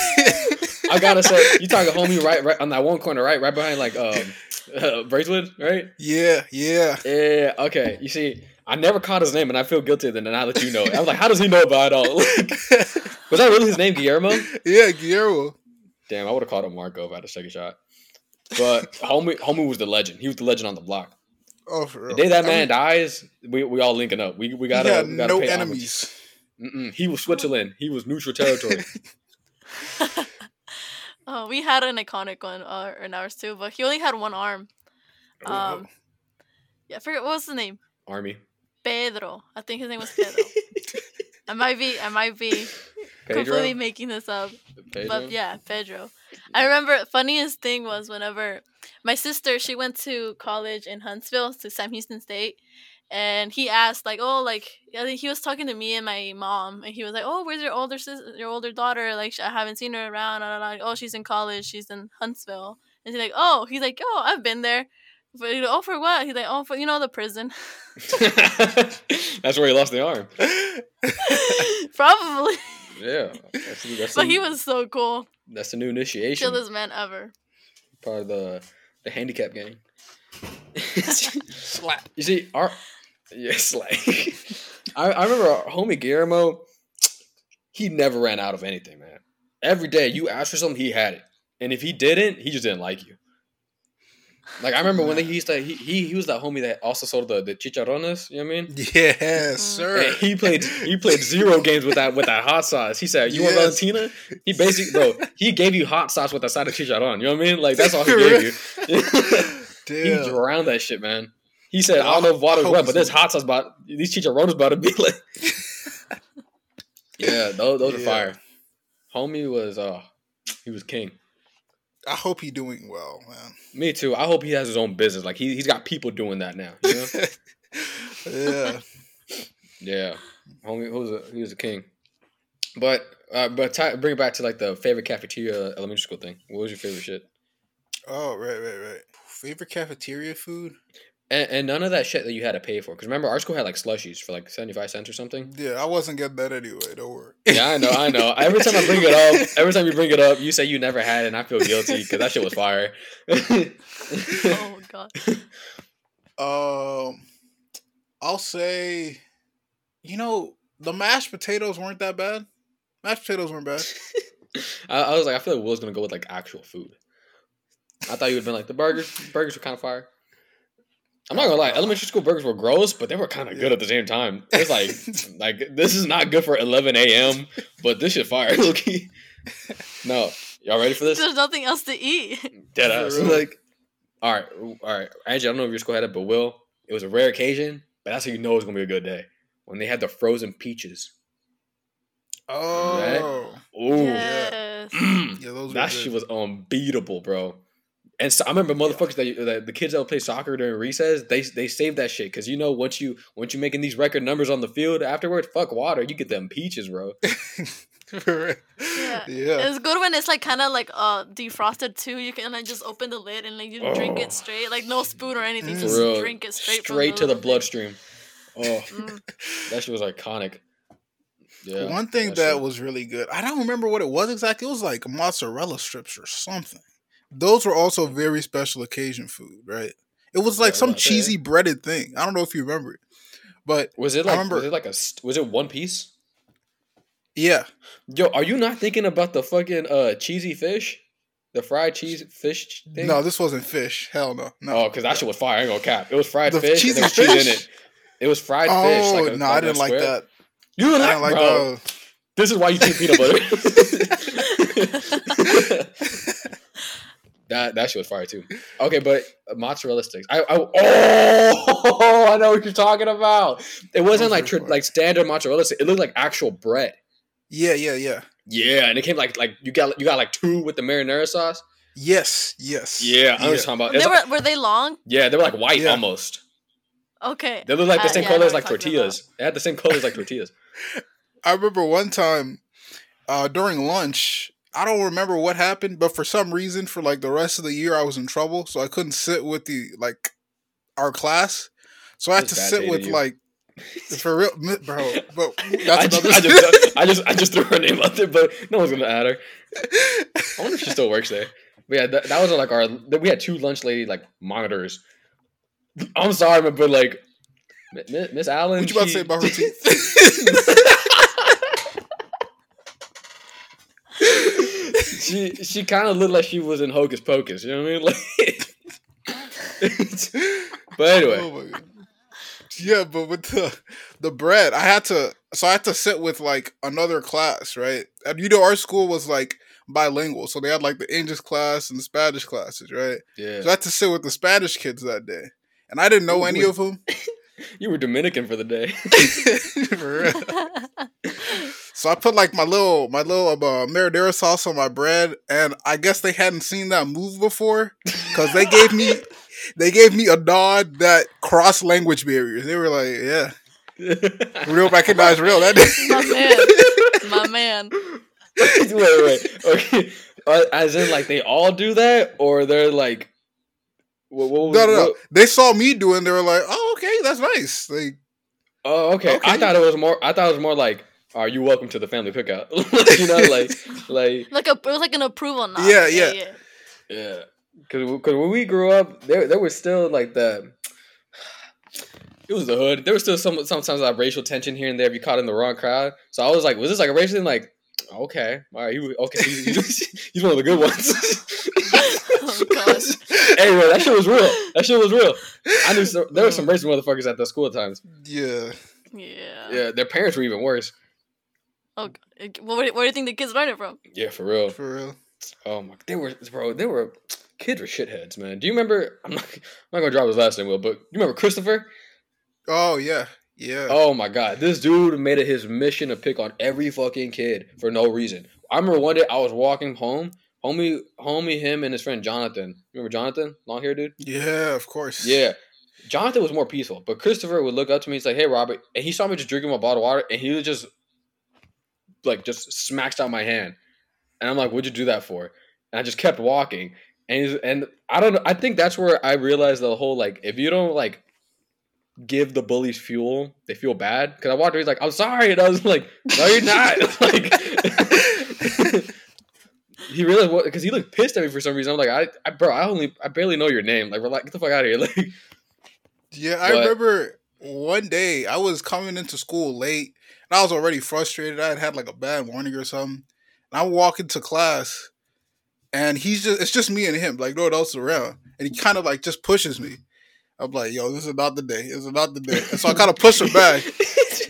I gotta say, [laughs] you talking homie right, right on that one corner, right, right behind like um, [laughs] uh, Bracewood, right? Yeah, yeah. Yeah. Okay. You see, I never caught his name, and I feel guilty. Then I let you know. I was like, how does he know about it all? Like, [laughs] was that really his name, Guillermo? yeah, Guillermo. Damn, I would have called him Marco if I had a second shot. But homie, homie was the legend. He was the legend on the block. Oh, for real. The day that I man mean, dies, we, we all linking up. We we gotta, had we gotta no pay enemies. Mm-mm. He was Switzerland. He was neutral territory. Oh, [laughs] [laughs] we had an iconic one uh, in ours too, but he only had one arm. Oh, Um, yeah, I forget what was the name. Army. Pedro. I think his name was Pedro. [laughs] I might be. I might be Pedro. completely making this up. Pedro? But yeah, Pedro. I remember funniest thing was whenever my sister she went to college in Huntsville to Sam Houston State, and he asked like, oh, like he was talking to me and my mom, and he was like, oh, where's your older sister, your older daughter? Like I haven't seen her around. And I'm like, oh, she's in college. She's in Huntsville. And he's like, oh, he's like, oh, I've been there. But oh, for what? He's like, oh, for you know the prison. [laughs] That's where he lost the arm. [laughs] Probably. Yeah. That's, that's but the, he was so cool. That's the new initiation. Chillest man ever. Part of the the handicap gang. [laughs] Slap. You see, our yes, [laughs] like I, I remember our homie Guillermo. He never ran out of anything, man. Every day you asked for something, he had it, and if he didn't, he just didn't like you. Like I remember when he used to, he, he he was that homie that also sold the the chicharrones. You know what I mean? Yes, Mm. sir. And he played he played zero games with that with that hot sauce. He said, "You want Yes. Valentina?" He basically bro, he gave you hot sauce with a side of chicharron. You know what I mean? Like that's all he [laughs] gave real? you. [laughs] [laughs] he drowned that shit, man. He said, "I don't know if water's hope wet, but this hot sauce about these chicharrones about to be like." yeah, those those are fire. Homie was uh, he was king. I hope he doing well, man. Me too. I hope he has his own business. Like he he's got people doing that now. You know? [laughs] yeah. Yeah, homie, he was a he was a king. But uh, but ti bring it back to like the favorite cafeteria elementary school thing. What was your favorite shit? Oh, right, right, right. Favorite cafeteria food? And, and none of that shit that you had to pay for. Because remember, our school had like slushies for like seventy five cents or something. Yeah, I wasn't getting that anyway. Don't worry. [laughs] Yeah, I know, I know. Every time I bring it up, every time you bring it up, you say you never had it, and I feel guilty because that shit was fire. [laughs] Oh [laughs] god. Um, I'll say, you know, the mashed potatoes weren't that bad. Mashed potatoes weren't bad. I, I was like, I feel like Will's gonna go with like actual food. I thought you would have been like the burgers. Burgers were kind of fire. I'm not gonna lie, elementary school burgers were gross, but they were kind of good at the same time. It's like, [laughs] like this is not good for 11 a.m., but this shit fire. [laughs] Loki. No, y'all ready for this? There's nothing else to eat. Dead ass. Like, all right, all right. Angie, I don't know if your school had it, but Will, it was a rare occasion, but that's how you know it's gonna be a good day when they had the frozen peaches. Oh, Ooh, Yes. [clears throat] Yeah, those were that good. shit was unbeatable, bro. And so I remember motherfuckers that, that the kids that would play soccer during recess, they they saved that shit because you know once you once you making these record numbers on the field afterwards, fuck water, you get them peaches, bro. [laughs] Yeah. yeah. It's good when it's like kind of like uh defrosted too. You can like just open the lid and like you drink Oh. it straight, like no spoon or anything. For Just real. drink it straight. from Straight to the little bloodstream. Oh, Mm. that shit was iconic. Yeah. One thing that, shit- was really good, I don't remember what it was exactly. It was like mozzarella strips or something. Those were also very special occasion food, right? It was like Yeah, some okay. cheesy breaded thing. I don't know if you remember it, but was it I like remember- was it like a was it one piece? yeah, Yo, are you not thinking about the fucking uh cheesy fish, the fried cheese fish thing? no, this wasn't fish. Hell no, no. Oh, because that shit was fire. I ain't gonna cap. It was fried The fish. and there was cheesy cheese in it. It was fried oh fish. Like a, no, I didn't like that. You didn't I like, didn't like bro. those. This is why you keep peanut butter. [laughs] [laughs] [laughs] that that shit was fire too. Okay, but mozzarella sticks. I, I oh [laughs] I know what you're talking about. It wasn't like were tri- like standard mozzarella stick. It looked like actual bread. Yeah, yeah, yeah. Yeah, and it came like like you got you got like two with the marinara sauce. Yes, yes. Yeah, I know what talking about. They were were they long? yeah, they were like white Yeah. almost. Okay. They look like the Uh, same yeah, color as like you're about. tortillas. They had the same colors like [laughs] tortillas. I remember one time uh, during lunch. I don't remember what happened, but for some reason, for like the rest of the year, I was in trouble, so I couldn't sit with the like our class. So I had to sit with like for real, bro. But [laughs] I that's just, another. I, just, I just I just threw her name out there, but no one's gonna add her. I wonder if she still works there. But yeah, that, that was like our. We had two lunch lady like monitors. I'm sorry, but like Mi- Mi- Miss Allen. what you about to say about her teeth? [laughs] [laughs] she she kind of looked like she was in Hocus Pocus. You know what I mean? [laughs] Like, [laughs] but anyway, Oh my god. Yeah, but with the the bread, I had to so I had to sit with like another class, right? And you know our school was like bilingual, so they had like the English class and the Spanish classes, right? yeah, So I had to sit with the Spanish kids that day. And I didn't know Ooh, any wait. of them. [laughs] you were Dominican for the day. For real. So I put like my little my little uh, marinara sauce on my bread, and I guess they hadn't seen that move before because they gave me [laughs] they gave me a nod that cross language barriers. They were like, "Yeah, real recognize real." That My man. My man. [laughs] wait, wait, okay. Uh, As in, like they all do that, or they're like, what, what was, no, no, no. They saw me doing. They were like, "Oh, okay, that's nice." Like, Oh, okay. I thought it was more. I thought it was more like, "Are you welcome to the family cookout?" [laughs] you know, [laughs] like, like, Like a it was like an approval nod. Yeah, yeah. yeah. Because because when we grew up, there there was still like the. [sighs] It was the hood. There was still some sometimes like racial tension here and there if you caught in the wrong crowd. So I was like, was this like a racial thing? Like, okay, all right, he, was- okay, he's, he's, [laughs] he's one of the good ones. Oh gosh. anyway, that shit was real. That shit was real. I knew some, there were some mm. racist motherfuckers at the school at times. yeah, Yeah. Yeah, their parents were even worse. Oh, g- eh, well, where, where do you think the kids learned it from? Yeah, for real. for real. Oh my, they were bro. They were kids were shitheads, man. Do you remember? I'm not. I'm not gonna drop his last name, Will, but you remember Christopher? Oh yeah, yeah. Oh my god, this dude made it his mission to pick on every fucking kid for no reason. I remember one day I was walking home, homie, homie, him and his friend Jonathan. Remember Jonathan, long hair dude? Yeah, of course. Yeah. Jonathan was more peaceful, but Christopher would look up to me and say, "Hey, Robert," and he saw me just drinking my bottle of water, and he would just like just smacked out my hand, and I'm like, "What'd you do that for?" And I just kept walking, and and I don't know. I think that's where I realized the whole like if you don't like give the bullies fuel, they feel bad. Because I walked, away, he's like, "I'm sorry," and I was like, "No, you're not." [laughs] like. [laughs] He realized what because he looked pissed at me for some reason. I'm like, I, I, bro, I only, I barely know your name. Like, relax, get the fuck out of here. [laughs] Like, Yeah, I But- remember one day I was coming into school late and I was already frustrated. I had had like a bad morning or something. And I walk into class and he's just, it's just me and him, like no one else around. And he kind of like just pushes me. I'm like, yo, this is not the day. This is not the day. And so I kind of push him back. [laughs]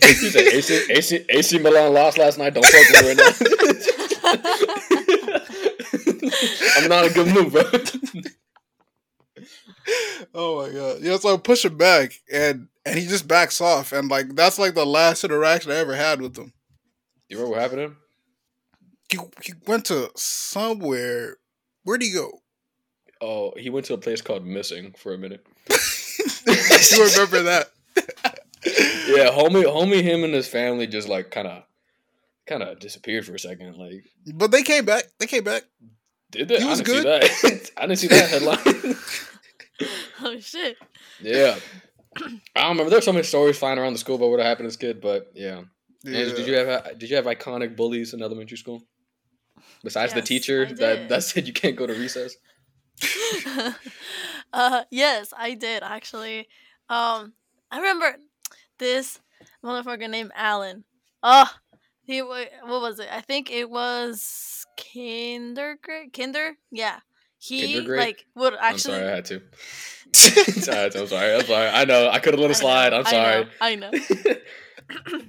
he said, AC, AC, AC Milan lost last night. Don't fuck with me right now. [laughs] I'm not a good mood, bro. [laughs] Oh my god. Yeah, so I push him back and and he just backs off. And like that's like the last interaction I ever had with him. You remember what happened to him? He, he went to somewhere. Where'd he go? Oh, he went to a place called Missing for a minute. [laughs] you remember that? [laughs] Yeah, homie, homie, him and his family just like kind of, kind of disappeared for a second. Like, But they came back. They came back. did they? He I was didn't good. see that. [laughs] I didn't see that headline. [laughs] oh shit. yeah, I don't remember. There's so many stories flying around the school about what happened to this kid, but yeah. Andrew, did you have did you have iconic bullies in elementary school? Besides the teacher that that said you can't go to recess. [laughs] uh, yes, I did actually. Um, I remember this motherfucker named Alan. Oh, he what was it? I think it was kinder grade. Kinder, yeah. He like would actually. I'm sorry, I had to. [laughs] [laughs] Sorry, I'm sorry. I'm sorry. I know I could have let it slide. I'm sorry. I know. [laughs]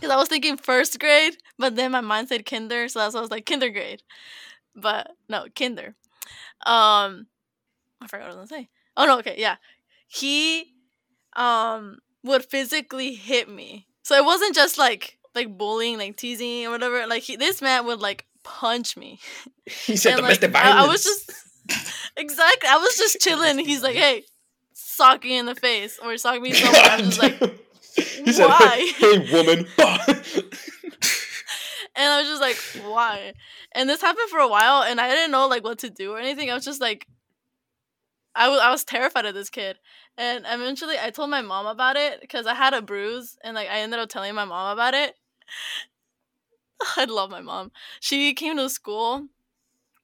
Because I was thinking first grade, but then my mind said kinder, so that's why I was like kinder grade. But no, kinder. Um, I forgot what I was gonna say. Oh no, okay, yeah. He um would physically hit me, so it wasn't just like like bullying, like teasing or whatever. Like he, this man would like punch me. He said And, domestic like, violence. I, I was just exactly. I was just [laughs] chilling. He's like, "Hey, sock me in the face or sock me somewhere." I'm just like, [laughs] he said, "Why?" [laughs] "Hey, woman." and I was just like, "Why?" And this happened for a while, and I didn't know like what to do or anything. I was just like, I was I was terrified of this kid, and eventually I told my mom about it because I had a bruise, and like I ended up telling my mom about it. [laughs] I love my mom. She came to school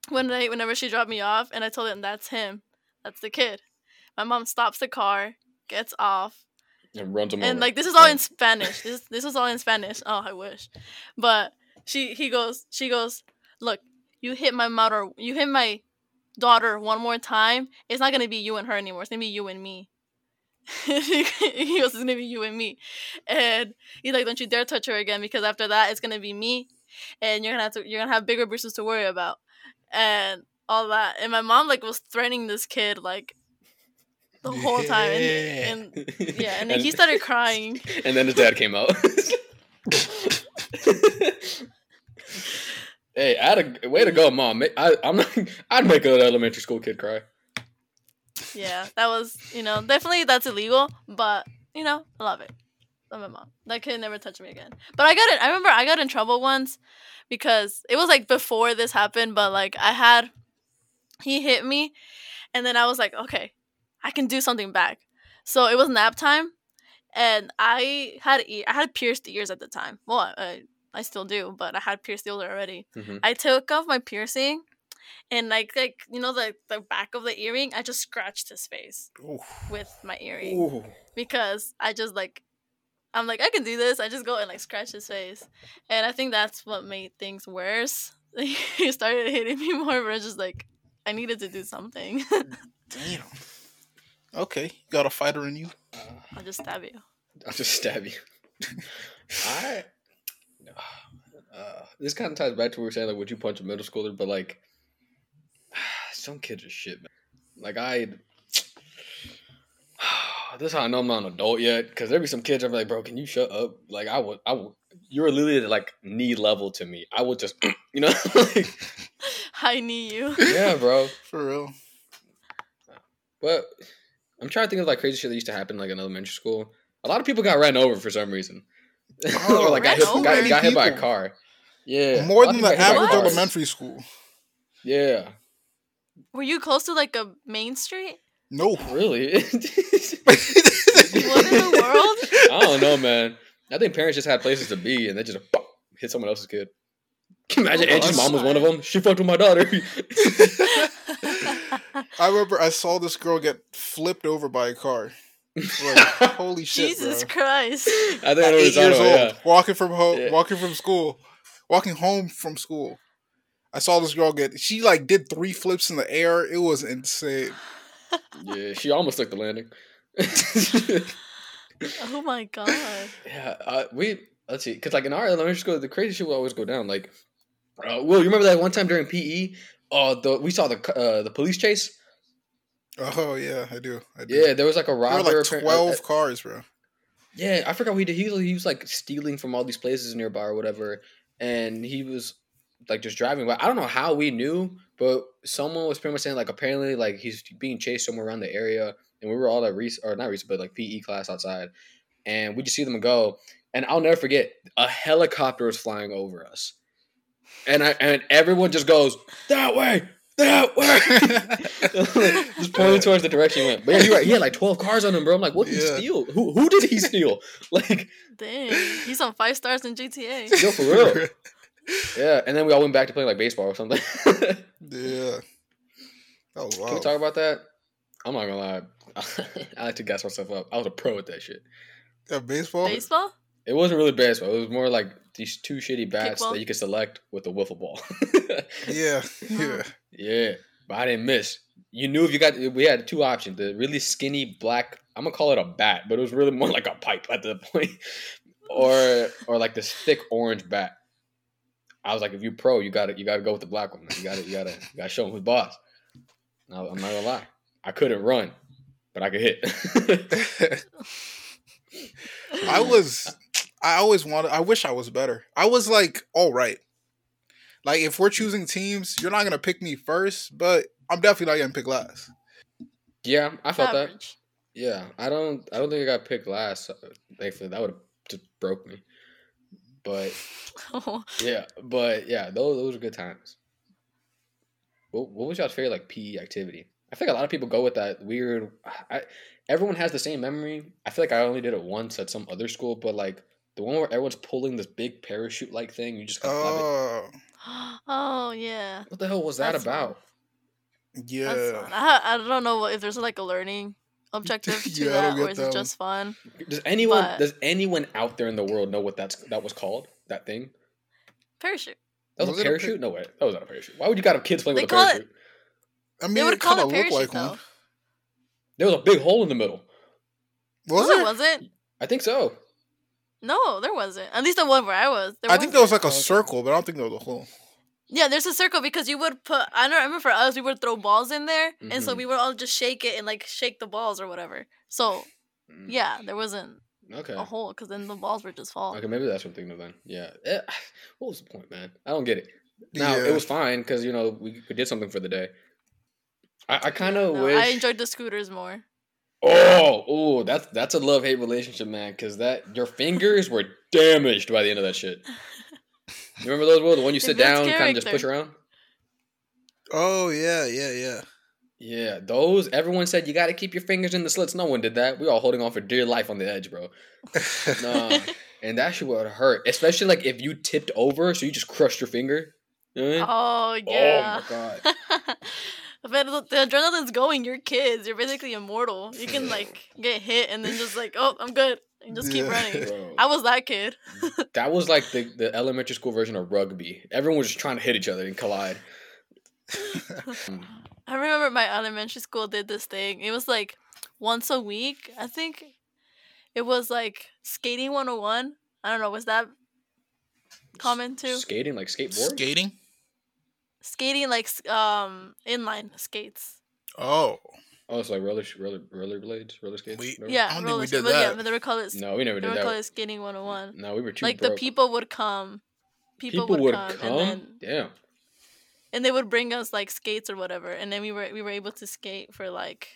one night whenever she dropped me off, and I told them that's him, that's the kid. My mom stops the car, gets off, and runs him and over. like this is all in Spanish. This this was all in Spanish. Oh, I wish. But she he goes she goes, "Look, you hit my mother, you hit my daughter one more time. It's not going to be you and her anymore. It's going to be you and me." [laughs] he goes, "It's going to be you and me." And he's like, "Don't you dare touch her again because after that it's going to be me and you're going to have to you're going to have bigger bruises to worry about." And all that. And my mom like was threatening this kid like the whole time and, and yeah, and then he started crying. [laughs] And then his dad came out. [laughs] hey, I had a way to go, mom. I, I'm not. I'd make an elementary school kid cry. Yeah, that was, you know, definitely that's illegal, but you know, I love it. Love my mom. That kid never touched me again. But I got it. I remember I got in trouble once because it was like before this happened, but like I had, he hit me, and then I was like, okay, I can do something back. So it was nap time, and I had e- I had pierced ears at the time. Well, I, I still do, but I had pierced ears already. Mhm. I took off my piercing, and like like you know the the back of the earring, I just scratched his face Ooh. with my earring Ooh. because I just like I'm like I can do this. I just go and like scratch his face, and I think that's what made things worse. [laughs] he started hitting me more, but I just like I needed to do something. [laughs] Damn. Okay, you got a fighter in you. I'll just stab you. I'll just stab you. I. [sighs] Uh, this kind of ties back to what we were saying, like, would you punch a middle schooler? But like, some kids are shit, man. Like I. [sighs] This is how I know I'm not an adult yet, because there be some kids I'm like, bro, can you shut up? Like I would, I would. You're literally like knee level to me. I would just, [clears throat] you know, [laughs] like, [laughs] I need you. yeah, bro. [laughs] For real. But I'm trying to think of like crazy shit that used to happen like in elementary school. A lot of people got ran over for some reason, Oh, or like got hit, over? got, got hit by a car. Yeah, More than of the people got hit by average elementary school. Yeah, Were you close to like a main street? No. really. [laughs] What in the world? I don't know, man. I think parents just had places to be, and they just pop, hit someone else's kid. Can you imagine Oh, Angie's mom was one of them? She fucked with my daughter. [laughs] I remember I saw this girl get flipped over by a car. Like, [laughs] holy shit, Jesus bro. Christ. I think I At know what eight years talking old, about, walking from home, Yeah. walking from school, walking home from school. I saw this girl get. She like did three flips in the air. It was insane. yeah. Yeah, she almost took the landing. [laughs] Oh my god. [laughs] Yeah, uh, we let's see, because like in our elementary school, the crazy shit would always go down. Like, uh, Will, you remember that one time during PE? Uh, the we saw the uh, the police chase. Oh yeah, I do. I do. Yeah, there was like a there robber. were like uh, twelve uh, cars, bro. yeah, I forgot what he did. He was, he was like stealing from all these places nearby or whatever, and he was like just driving. But I don't know how we knew, but someone was pretty much saying like apparently like he's being chased somewhere around the area, and we were all at Reese or not Reese, but like PE class outside, and we just see them go. And I'll never forget a helicopter was flying over us, and I and everyone just goes that way, that way, [laughs] just pointing towards the direction he went. But yeah, you're right. He had like twelve cars on him, bro. I'm like, what did Yeah. he steal? Who who did he steal? [laughs] Like, Dang. He's on five stars in GTA. yo, for real. [laughs] Yeah, and then we all went back to playing like baseball or something. [laughs] Oh, Can yeah. That was we talk about that? I'm not gonna lie. [laughs] I like to gas myself up. I was a pro at that shit. yeah, baseball. Baseball? It wasn't really baseball. It was more like these two shitty bats Kickball? that you could select with a wiffle ball. [laughs] Yeah, yeah. yeah, but I didn't miss. You knew if you got. We had two options: the really skinny black. I'm gonna call it a bat, but it was really more like a pipe at the point, or or like this thick orange bat. I was like, if you pro, you got to You got to go with the black one. man. You got to. You got to. You got to show him who's boss. No, I'm not gonna lie. I couldn't run, but I could hit. [laughs] I was. I always wanted. I wish I was better. I was like all right. Like if we're choosing teams, you're not gonna pick me first, but I'm definitely not gonna pick last. Yeah, I felt that. Yeah, I don't. I don't think I got picked last. Thankfully, that would have just broke me. But [laughs] yeah, but yeah, those those are good times. What what was y'all's favorite like PE activity? I feel like a lot of people go with that weird. I everyone has the same memory. I feel like I only did it once at some other school, but like the one where everyone's pulling this big parachute like thing, you just gotta love it. Oh, [gasps] oh yeah. What the hell was that That's about? Yeah. I, I don't know if there's like a learning objective [laughs] to Yeah, I that, don't or get is it just fun? Does anyone But- does anyone out there in the world know what that's that was called? That thing? Parachute. That was, Was a it a par- parachute? no way. That was not a parachute. Why would you got a kids playing They with a call it- parachute? I They mean, would it call kind it of looked like parachute one. There was a big hole in the middle. Was no, it? it wasn't. I think so. No, there wasn't. At least the one where I was. There I think there was like a Oh, circle, but I don't think there was a hole. Yeah, there's a circle because you would put. I don't remember for us, we would throw balls in there, and so Mhm. we would all just shake it and like shake the balls or whatever. So Mm, yeah, there wasn't Okay. a hole because then the balls would just fall. Okay, maybe that's what I'm thinking of then. Yeah. Eh, [sighs] what was the point, man? I don't get it. Now Yeah. it was fine because you know we, we did something for the day. I, I kind of No, wish. I enjoyed the scooters more. Oh, oh, that's that's a love hate relationship, man. Because that your fingers were damaged by the end of that shit. [laughs] You remember those? Will the one you sit builds down, kind of just push around. Oh yeah, yeah, yeah. Yeah, those. Everyone said you got to keep your fingers in the slits. No one did that. We all holding on for dear life on the edge, bro. [laughs] Nah, and that shit would hurt, especially like if you tipped over, so you just crushed your finger. You know what I mean? Oh yeah. Oh my god. [laughs] but the, the adrenaline's going. You're kids. You're basically immortal. You can like get hit and then just like, oh, I'm good, and just keep running. Bro, I was that kid. [laughs] that was like the, the elementary school version of rugby. Everyone was just trying to hit each other and collide. [laughs] I remember my elementary school did this thing. It was like once a week. I think it was like skating 101. I don't know. Was that common too? Skating like skateboard. Skating. Skating like um inline skates. Oh, Oh, it's like roller roller roller blades, roller skates. We- whatever? Yeah, I don't think roller we skate- did but Yeah, that. but they would call it. No, we never they did would call that. it skating 101. No, we were too like broke. the people would come. People, People would, would come, come. and then Damn. and they would bring us like skates or whatever, and then we were we were able to skate for like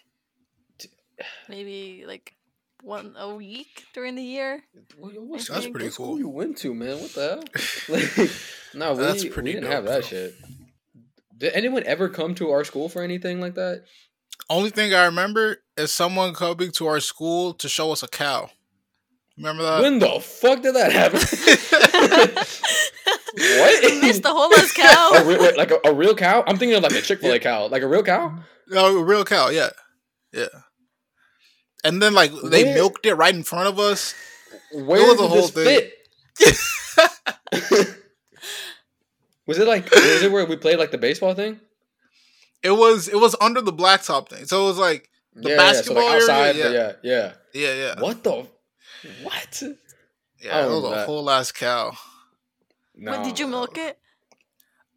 maybe like one a week during the year. What, what, That's what pretty school cool. you went to, man? What the hell? [laughs] Like, no, we, That's we didn't dope, have that though. shit. Did anyone ever come to our school for anything like that? Only thing I remember is someone coming to our school to show us a cow. Remember that? when the fuck did that happen? [laughs] what? You missed the whole ass cow. a real, wait, like a, a real cow? I'm thinking of like a Chick Fil A cow, like a real cow. No, a real cow. Yeah, yeah. And then like they Where- milked it right in front of us. Where was did the whole this fit? [laughs] [laughs] was it like was it where we played like the baseball thing? It was it was under the blacktop thing. So it was like The yeah, basketball yeah, so like area? outside, but yeah, yeah. yeah, yeah, What the what? yeah. I It was remember a that. whole ass cow. No. Wait, did you milk it?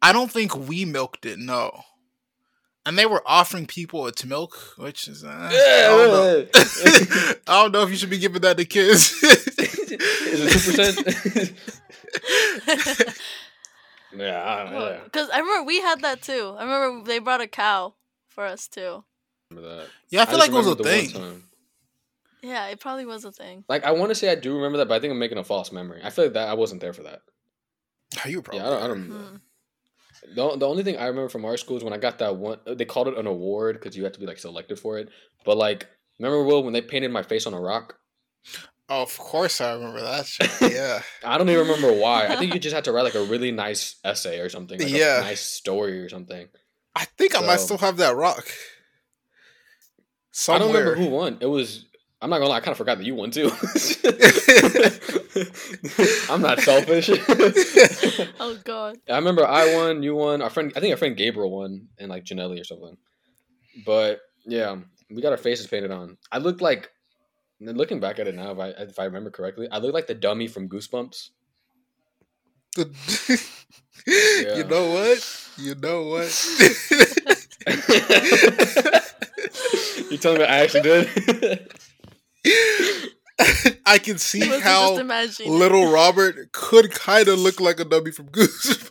I don't think we milked it. No. And they were offering people its milk, which is uh, I, don't know. Yeah. [laughs] I don't know if you should be giving that to kids. [laughs] Is it two percent? [laughs] Yeah, I don't. Because I remember we had that too. I remember they brought a cow for us too. Remember that. yeah, I feel just like it was a remember the one thing. Yeah, it probably was a thing. Like I want to say I do remember that, but I think I'm making a false memory. I feel like that I wasn't there for that. Oh, you probably Yeah, I don't. I don't Hmm. The, the only thing I remember from our school is when I got that one. They called it an award because you had to be like selected for it. But like, remember Will when they painted my face on a rock? Oh, of course I remember that shit. [laughs] Yeah. I don't even remember why. I think you just had to write like a really nice essay or something. Like Yeah. a nice story or something. I think I might still have that rock. Somewhere. I don't remember who won. It was. I'm not gonna lie. I kind of forgot that you won too. [laughs] I'm not selfish. [laughs] Oh god. I remember I won, you won. Our friend, I think our friend Gabriel won, and like Janelli or something. But yeah, we got our faces painted on. I looked like, and then looking back at it now, if I if I remember correctly, I look like the dummy from Goosebumps. [laughs] You know what? You know what? [laughs] you telling me I actually did? [laughs] I can see how little Robert could kind of look like a dummy from Goose.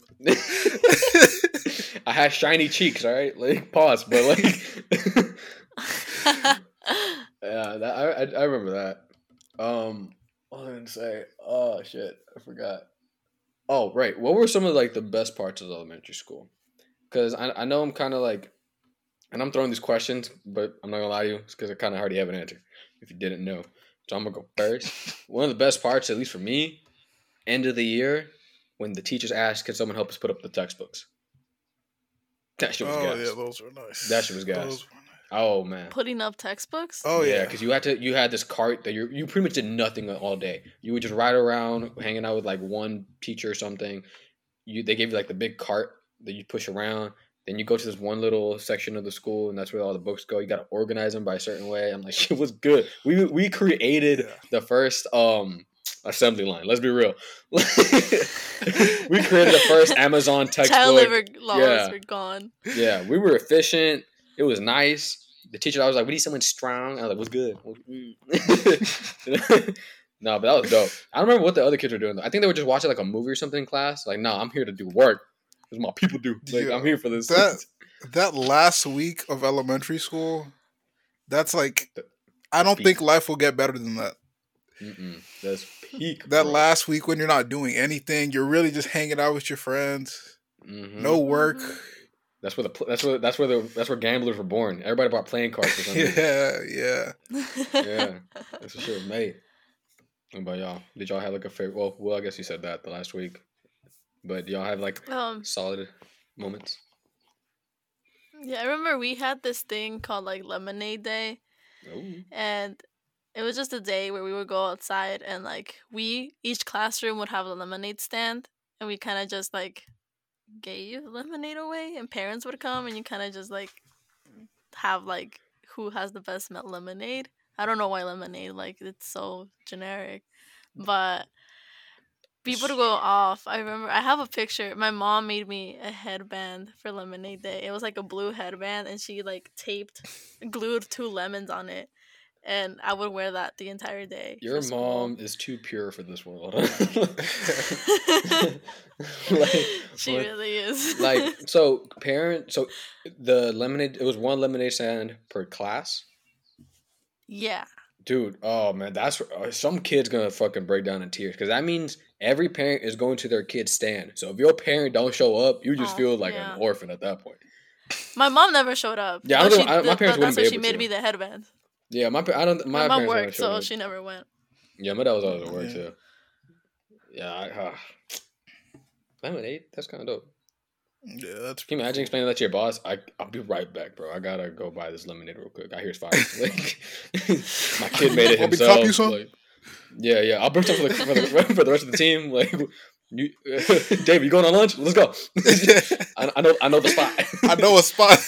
I had shiny cheeks, all right? Like pause, but like Yeah, that I, I I remember that. Um what was I gonna say? Oh shit, I forgot. Oh, right. What were some of like the best parts of elementary school? Because I, I know I'm kind of like, and I'm throwing these questions, but I'm not gonna lie to you, it's because I kind of already have an answer. If you didn't know, so I'm gonna go first. [laughs] One of the best parts, at least for me, end of the year, when the teachers ask, "Can someone help us put up the textbooks?" That shit was oh gas. yeah, those were nice. That shit was gas. Those were. Oh man. Putting up textbooks. Oh yeah, because you had to you had this cart that you you pretty much did nothing all day. You would just ride around, hanging out with like one teacher or something. You they gave you like the big cart that you push around. Then you go to this one little section of the school, and that's where all the books go. You got to organize them by a certain way. I'm like, [laughs] shit was good. We we created Yeah. the first um assembly line. Let's be real. [laughs] we created the first [laughs] Amazon Child textbook. labor laws Yeah. were gone. Yeah, we were efficient. It was nice. The teacher, I was like, "We need someone strong." I was like, "What's good?" [laughs] no, but that was dope. I don't remember what the other kids were doing. Though. I think they were just watching like a movie or something in class. Like, no, I'm here to do work. That's what my people do. Like, Yeah, I'm here for this. that- [laughs] that last week of elementary school, that's like, I don't Peak. think life will get better than that. Mm-mm. That's peak. That bro. last week when you're not doing anything, you're really just hanging out with your friends, Mhm. no work. That's where the that's where that's where the that's where gamblers were born. Everybody bought playing cards or something. [laughs] yeah, yeah. Yeah. [laughs] That's what shit was made. What about y'all? Did y'all have like a favorite? Well, well, I guess you said that the last week. But do y'all have like um. solid moments? Yeah, I remember we had this thing called like Lemonade Day, Ooh. and it was just a day where we would go outside and like we each classroom would have a lemonade stand, and we kind of just like gave lemonade away, and parents would come, and you kind of just like have like who has the best melt lemonade. I don't know why lemonade, like it's so generic, but people to go off. I remember I have a picture. My mom made me a headband for Lemonade Day. It was like a blue headband, and she like taped, glued two lemons on it, and I would wear that the entire day. Your mom is too pure for this world. [laughs] [laughs] like, [laughs] she like- really is. like so parent so the lemonade it was one lemonade stand per class yeah, dude oh man that's uh, some kid's gonna fucking break down in tears because that means every parent is going to their kid's stand so if your parent don't show up you just Oh, feel like yeah. an orphan at that point my mom never showed up. Yeah, I don't she, I- my parents but wouldn't that's why she made to. me the headband. Yeah my pa- i don't my, My, mom parents never worked, so she never went. yeah my dad was always at work Yeah. too yeah I, uh, lemonade that's kind of dope Yeah, that's Can you imagine explaining that to your boss? I I'll be right back, bro. I gotta go buy this lemonade real quick. I hear it's fire. [laughs] Like [laughs] my kid made it Want me to himself. copy? Like, yeah, yeah. I'll bring some for the, for the [laughs] for the rest of the team. Like you, David, you going on lunch? Let's go. I, I know I know the spot. I know a spot.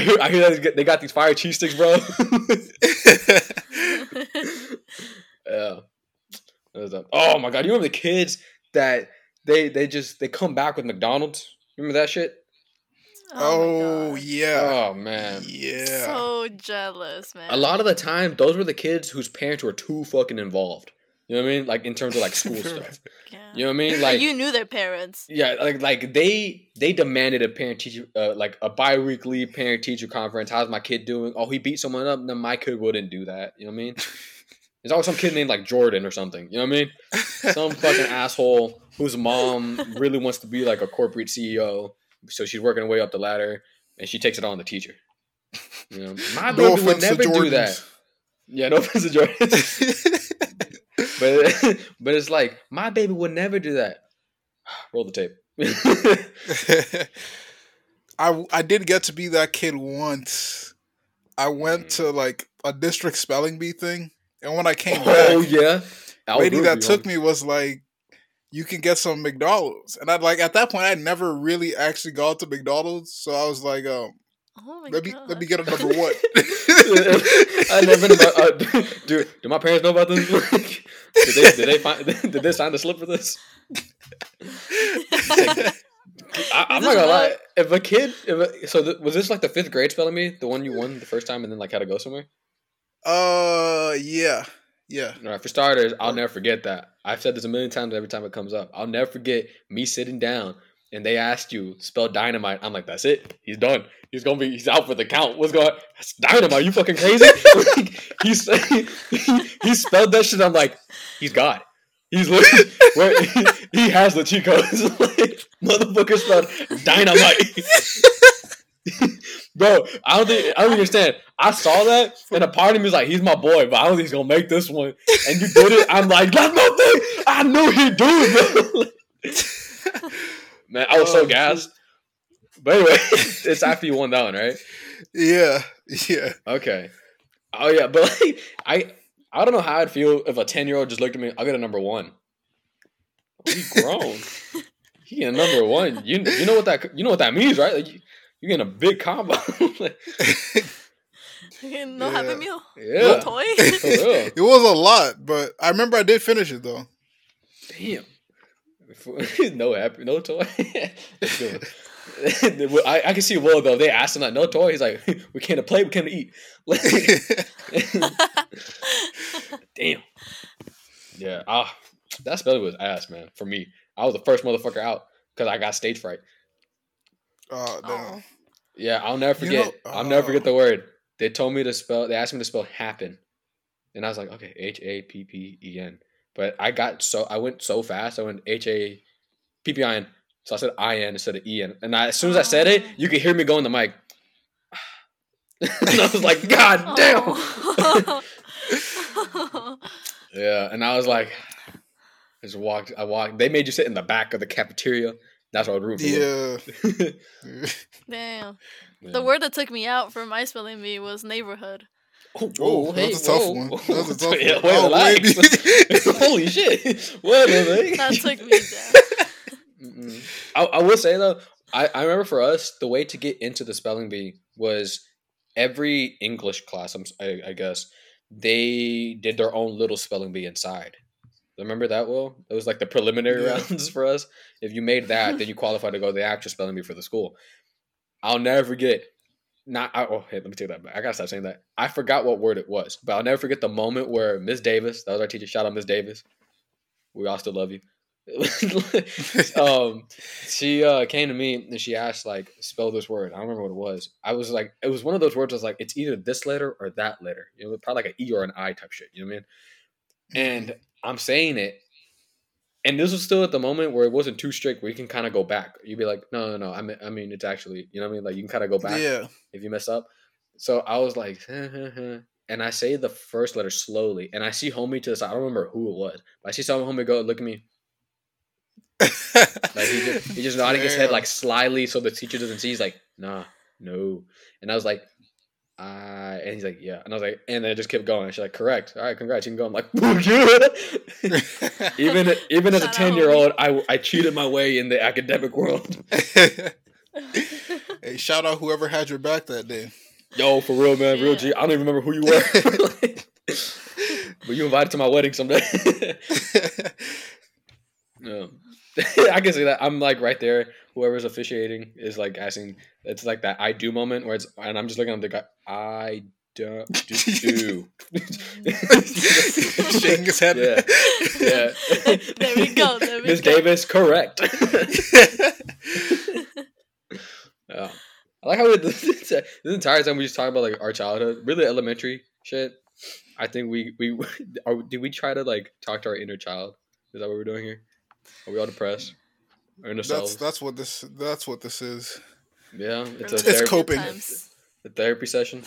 I hear I hear that they got these fire cheese sticks, bro. [laughs] yeah. That was dope. Oh my god, you remember the kids that they they just they come back with McDonald's? Remember that shit? oh my oh, God. yeah, Oh man. yeah. So jealous, man. A lot of the time those were the kids whose parents were too fucking involved. You know what I mean? Like in terms of like [laughs] school stuff. Yeah. You know what I mean? Like, Like you knew their parents. Yeah, like like they they demanded a parent teacher uh, like a bi-weekly parent teacher conference. How's my kid doing? Oh, he beat someone up. No, my kid wouldn't do that. You know what I mean? [laughs] There's always some kid named like Jordan or something. You know what I mean? [laughs] Some fucking asshole whose mom really wants to be like a corporate CEO, so she's working her way up the ladder, and she takes it on the teacher. You know, my no baby would offense to never do that. Yeah, no offense to Jordan, but [laughs] but it's like my baby would never do that. [sighs] Roll the tape. [laughs] I I did get to be that kid once. I went Mm. to like a district spelling bee thing, and when I came back, Oh yeah, lady that took me was like, "You can get some McDonald's," and I'd like at that point I'd never really actually gone to McDonald's, so I was like, um, Oh my "Let me god. let me get a number one." [laughs] [laughs] I never been about. Uh, do do my parents know about this? [laughs] did they did they find did they sign the slip for this? I, I'm Is not gonna lie. If a kid, if a, so, th- was this like the fifth grade spelling bee, the one you won the first time, and then like had to go somewhere? uh, yeah, yeah. All right, for starters, I'll never forget that. I've said this a million times every time it comes up. I'll never forget me sitting down and they asked you spell dynamite. I'm like, that's it. He's done. He's gonna be. He's out for the count. What's going? That's dynamite. You fucking crazy? [laughs] he, said- [laughs] he he spelled that shit. I'm like, he's got. He's literally, [laughs] where, he, he has the cheat codes. like, motherfucker spelled dynamite. Bro, I don't think I don't understand. I saw that, and a part of me was like, "He's my boy," but I don't think he's gonna make this one. And you did it. I'm like, "That's my thing." I knew he'd do it, bro. Man, I was so Oh, gassed. But anyway, [laughs] it's after you won that one, right? Yeah, yeah. Okay. Oh yeah, but like, I I don't know how I'd feel if a ten year old just looked at me. I'll get a number one. He grown. [laughs] he get a number one. You you know what that you know what that means, right? Like, you, you getting a big combo. [laughs] Like, no Yeah. Happy Meal. yeah. No toy. For real. it was a lot, but I remember I did finish it though. Damn. [laughs] no happy, no toy. [laughs] I, I can see Will though. They asked him like, no toy. He's like, [laughs] we can't play, we can't eat. Damn. Yeah. Ah, that spelling was ass, man. For me, I was the first motherfucker out because I got stage fright. oh, damn. Oh. Yeah, I'll never You know- forget. I'll never forget oh. the word. They told me to spell. They asked me to spell happen, and I was like, okay, H A P P E N. But I got so I went so fast. I went H A P P I N. So I said I N instead of E N. And I, as soon as I said it, you could hear me go in the mic. [laughs] and I was like, God damn. [laughs] Yeah, and I was like, I just walked. I walked. They made you sit in the back of the cafeteria. That's what I was rooting for. Yeah. [laughs] Damn. Yeah. The word that took me out from my spelling bee was neighborhood. Oh, Whoa, that's a tough one. [laughs] That's a tough yeah, one. Oh, relax. wait. [laughs] Holy shit! What the That took me down. [laughs] I, I will say though, I, I remember for us the way to get into the spelling bee was every English class. I'm, s- I, I guess they did their own little spelling bee inside. Remember that? Will it was like the preliminary Yeah. rounds for us. If you made that, then you qualified to go to the actual spelling bee for the school. I'll never forget. Not I, oh, hey, let me take that back. I gotta stop saying that. I forgot what word it was, but I'll never forget the moment where Miss Davis, that was our teacher. Shout out Miss Davis. We all still love you. [laughs] [laughs] um, she uh, came to me and she asked like spell this word. I don't remember what it was. I was like, it was one of those words. I was like, it's either this letter or that letter. You know, probably like an E or an I type shit. You know what I mean? And [laughs] I'm saying it, and this was still at the moment where it wasn't too strict. Where you can kind of go back. You'd be like, no, no, no. I mean, I mean, it's actually, you know what I mean? Like you can kind of go back yeah. if you mess up. So I was like, and I say the first letter slowly, and I see homie to the side. I don't remember who it was, but I see some homie go look at me. Like he just, he just nodding his head like [laughs] slyly so the teacher doesn't see. He's like, nah, no. And I was like, uh, and he's like, yeah. And I was like, and then I just kept going. She's like, correct. All right, congrats. You can go. I'm like, [laughs] yeah. [laughs] even even as a ten year old, I I cheated my way in the academic world. [laughs] hey, shout out whoever had your back that day. Yo, for real, man, real Yeah. G. I don't even remember who you were, but you invited to my wedding someday. No. I can see that. I'm like right there. Whoever's officiating is like asking. It's like that I do moment where it's, and I'm just looking at the guy. I [laughs] do do. do. [laughs] Shaking his head. Yeah, yeah. [laughs] There we go, there we Miss go. Davis, correct. yeah. I like how we, this entire time we just talk about like our childhood, really elementary shit. I think we we are. Did we try to like talk to our inner child? Is that what we're doing here? Are we all depressed? Or in That's that's what this that's what this is. Yeah, it's a It's the therapy, coping. times. a therapy session.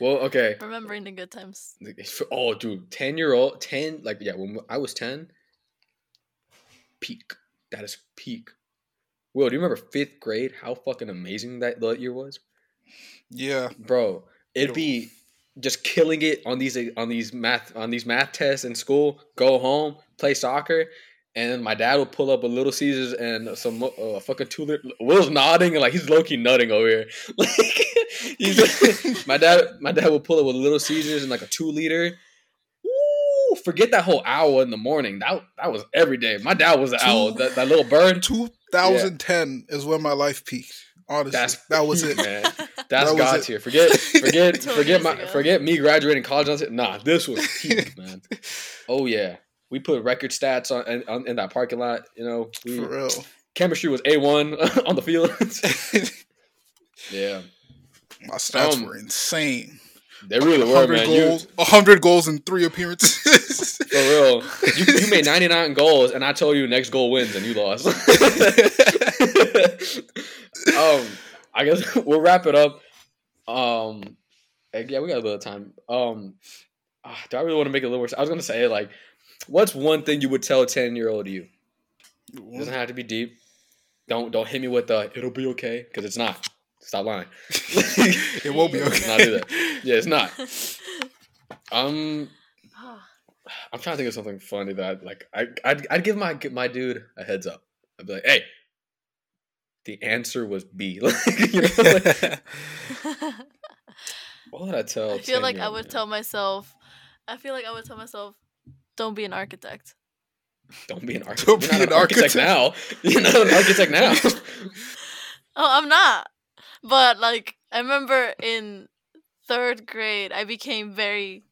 Well, okay. Remembering the good times. Oh, dude, ten year old, ten like yeah. When I was ten, peak. That is peak. Will, do you remember fifth grade? How fucking amazing that that year was, Yeah. bro. It'd be just killing it on these on these math on these math tests in school. Go home, play soccer, and my dad would pull up a Little Caesars and some uh, fucking two liter. Will's nodding and like he's low key nutting over here. [laughs] Like he's [laughs] my dad. My dad would pull up with a Little Caesars and like a two liter. Ooh, forget that whole owl in the morning. That that was every day. My dad was an Two- owl. That, that little bird. 2010 is when my life peaked. Honestly, That's that was it. man. That's That was God it. Forget, forget, [laughs] forget my, ago. forget me graduating college. I said, Nah, this was peak, man. Oh yeah, We put record stats on, in- on in that parking lot. You know, we, For real. chemistry was a one [laughs] on the field. [laughs] yeah, My stats Um, were insane. they really were, 100 man. You, goals, 100 goals in three appearances. [laughs] for real, you, you made ninety nine goals, and I told you next goal wins, and you lost. um, I guess we'll wrap it up. Um, yeah, we got a little time. Um, ah, do I really want to make it a little worse? I was gonna say like, what's one thing you would tell a ten year old you? It doesn't have to be deep. Don't don't hit me with the it'll be okay because it's not. Stop lying. [laughs] it won't be okay. Not do that. Yeah, it's not. [laughs] Um, I'm trying to think of something funny that like I I'd, I'd give my my dude a heads up. I'd be like, hey, the answer was B. [laughs] like, you know, like, what would I tell? I feel like I would me? tell myself. I feel like I would tell myself, don't be an architect. Don't be an architect. Don't You're be not an an architect, now. [laughs] You're not an architect now. [laughs] Oh, I'm not. But like I remember in third grade, I became very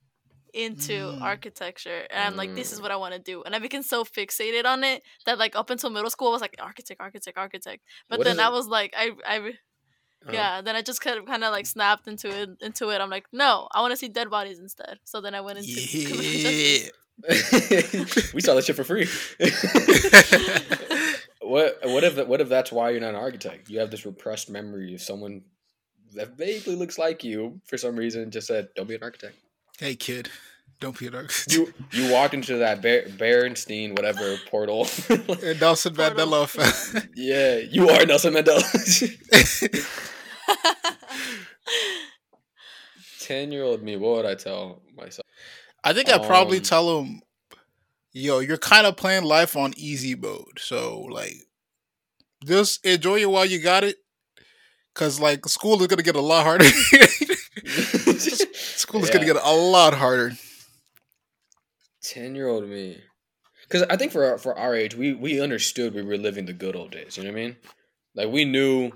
into Mm. architecture, and I'm like, this is Mm. what I want to do, and I became so fixated on it that like up until middle school, I was like architect, architect, architect. But What then I was like, I, I, Uh-huh. yeah. Then I just kind of kind of like snapped into it. Into it, I'm like, no, I want to see dead bodies instead. So then I went into. [laughs] Yeah. [laughs] we saw that shit for free. [laughs] what what if what if that's why you're not an architect? You have this repressed memory of someone that vaguely looks like you for some reason just said, "Don't be an architect." hey, kid. Don't be an architect. You you walked into that Ber- Berenstein whatever portal. [laughs] and Nelson Portal. Mandela effect. yeah, you are Nelson Mandela. Ten year old me, what would I tell myself? I think I'd probably Um, tell him, yo, you're kind of playing life on easy mode. So, like, just enjoy it while you got it. Because, like, school is going to get a lot harder. school is gonna get a lot harder. Ten year old me, because I think for our, for our age, we we understood we were living the good old days. You know what I mean? Like we knew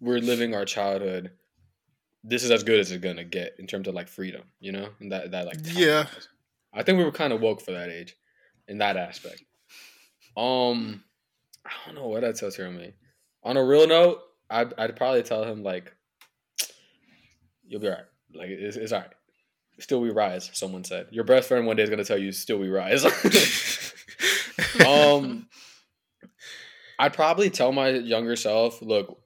we're living our childhood. This is as good as it's gonna get in terms of like freedom. You know, and that that like time Yeah. I think we were kind of woke for that age, in that aspect. Um, I don't know what I'd tell me. On a real note, I'd I'd probably tell him like, "You'll be alright. Like it's, it's alright. Still we rise." Someone said, "Your best friend one day is gonna tell you, still we rise." [laughs] um, I'd probably tell my younger self, "Look,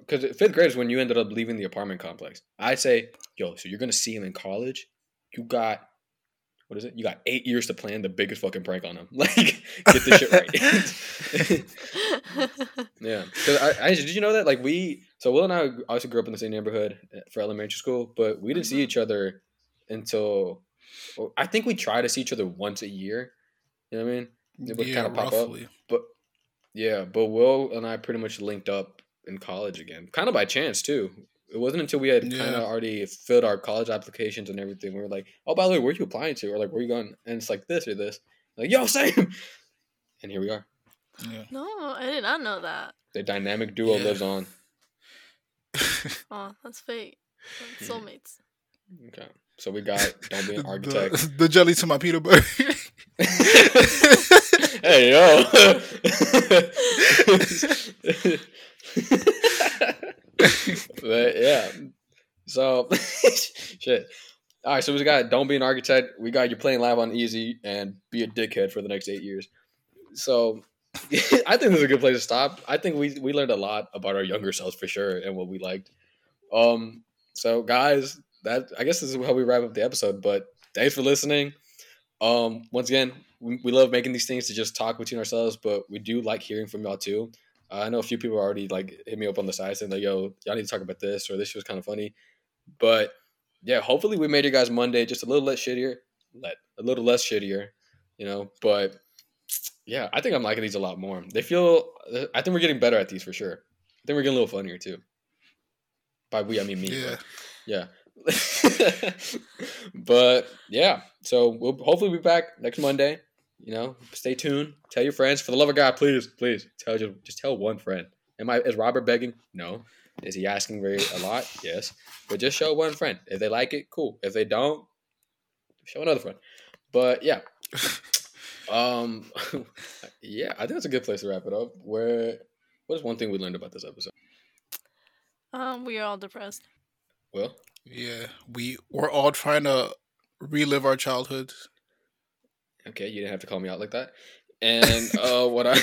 because fifth grade is when you ended up leaving the apartment complex." I'd say, "Yo, so you're gonna see him in college. You got." What is it? You got eight years to plan the biggest fucking prank on him. [laughs] Like, get this shit right. [laughs] Yeah, because I, I did you know that like we so Will and I obviously grew up in the same neighborhood uh, for elementary school, but we didn't see Mhm. each other until well, I think we try to see each other once a year. You know what I mean? It would yeah, kinda pop up. roughly. But yeah, but Will and I pretty much linked up in college again, kind of by chance too. It wasn't until we had kind of already filled our college applications and everything. We were like, "Oh, by the way, where are you applying to?" Or like, "Where are you going?" And it's like this or this. Like, yo, [laughs] same. And here we are. Yeah. no, I did not know that. The dynamic duo Yeah. lives on. [laughs] Oh, that's fate. That's soulmates. Okay. So we got don't be an [laughs] architect. The, the jelly to my peanut butter. hey yo. But yeah. So [laughs] shit. All right, so we got don't be an architect. We got you playing live on easy and be a dickhead for the next eight years. So [laughs] I think this is a good place to stop. I think we we learned a lot about our younger selves for sure and what we liked. Um. So guys, that I guess this is how we wrap up the episode. But thanks for listening. Um. Once again, we, we love making these things to just talk between ourselves, but we do like hearing from y'all too. Uh, I know a few people already like hit me up on the side saying like, "Yo, y'all need to talk about this," or "This was kind of funny." But yeah, hopefully we made your guys Monday just a little less shittier, let a little less shittier, you know. But yeah, I think I'm liking these a lot more. They feel. I think we're getting better at these for sure. I think we're getting a little funnier too. By we, I mean me. yeah. but yeah. [laughs] but yeah, so we'll hopefully be back next Monday. You know, stay tuned. Tell your friends. For the love of God, please, please tell you just tell one friend. Am I is Robert begging? No. Is he asking very a lot? [laughs] Yes. But just show one friend. If they like it, cool. If they don't, show another friend. But yeah. [laughs] Um, [laughs] yeah, I think that's a good place to wrap it up. Where what is one thing we learned about this episode? Um, we are all depressed. Well, Yeah, we we're all trying to relive our childhoods. Okay, you didn't have to call me out like that. And uh, [laughs] what I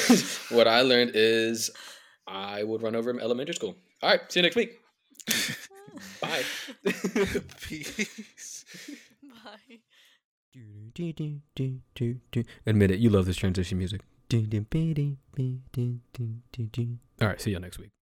what I learned is I would run over in elementary school. All right, see you next week. [laughs] Bye. [laughs] Peace. Bye. Admit it, you love this transition music. All right, see y'all next week.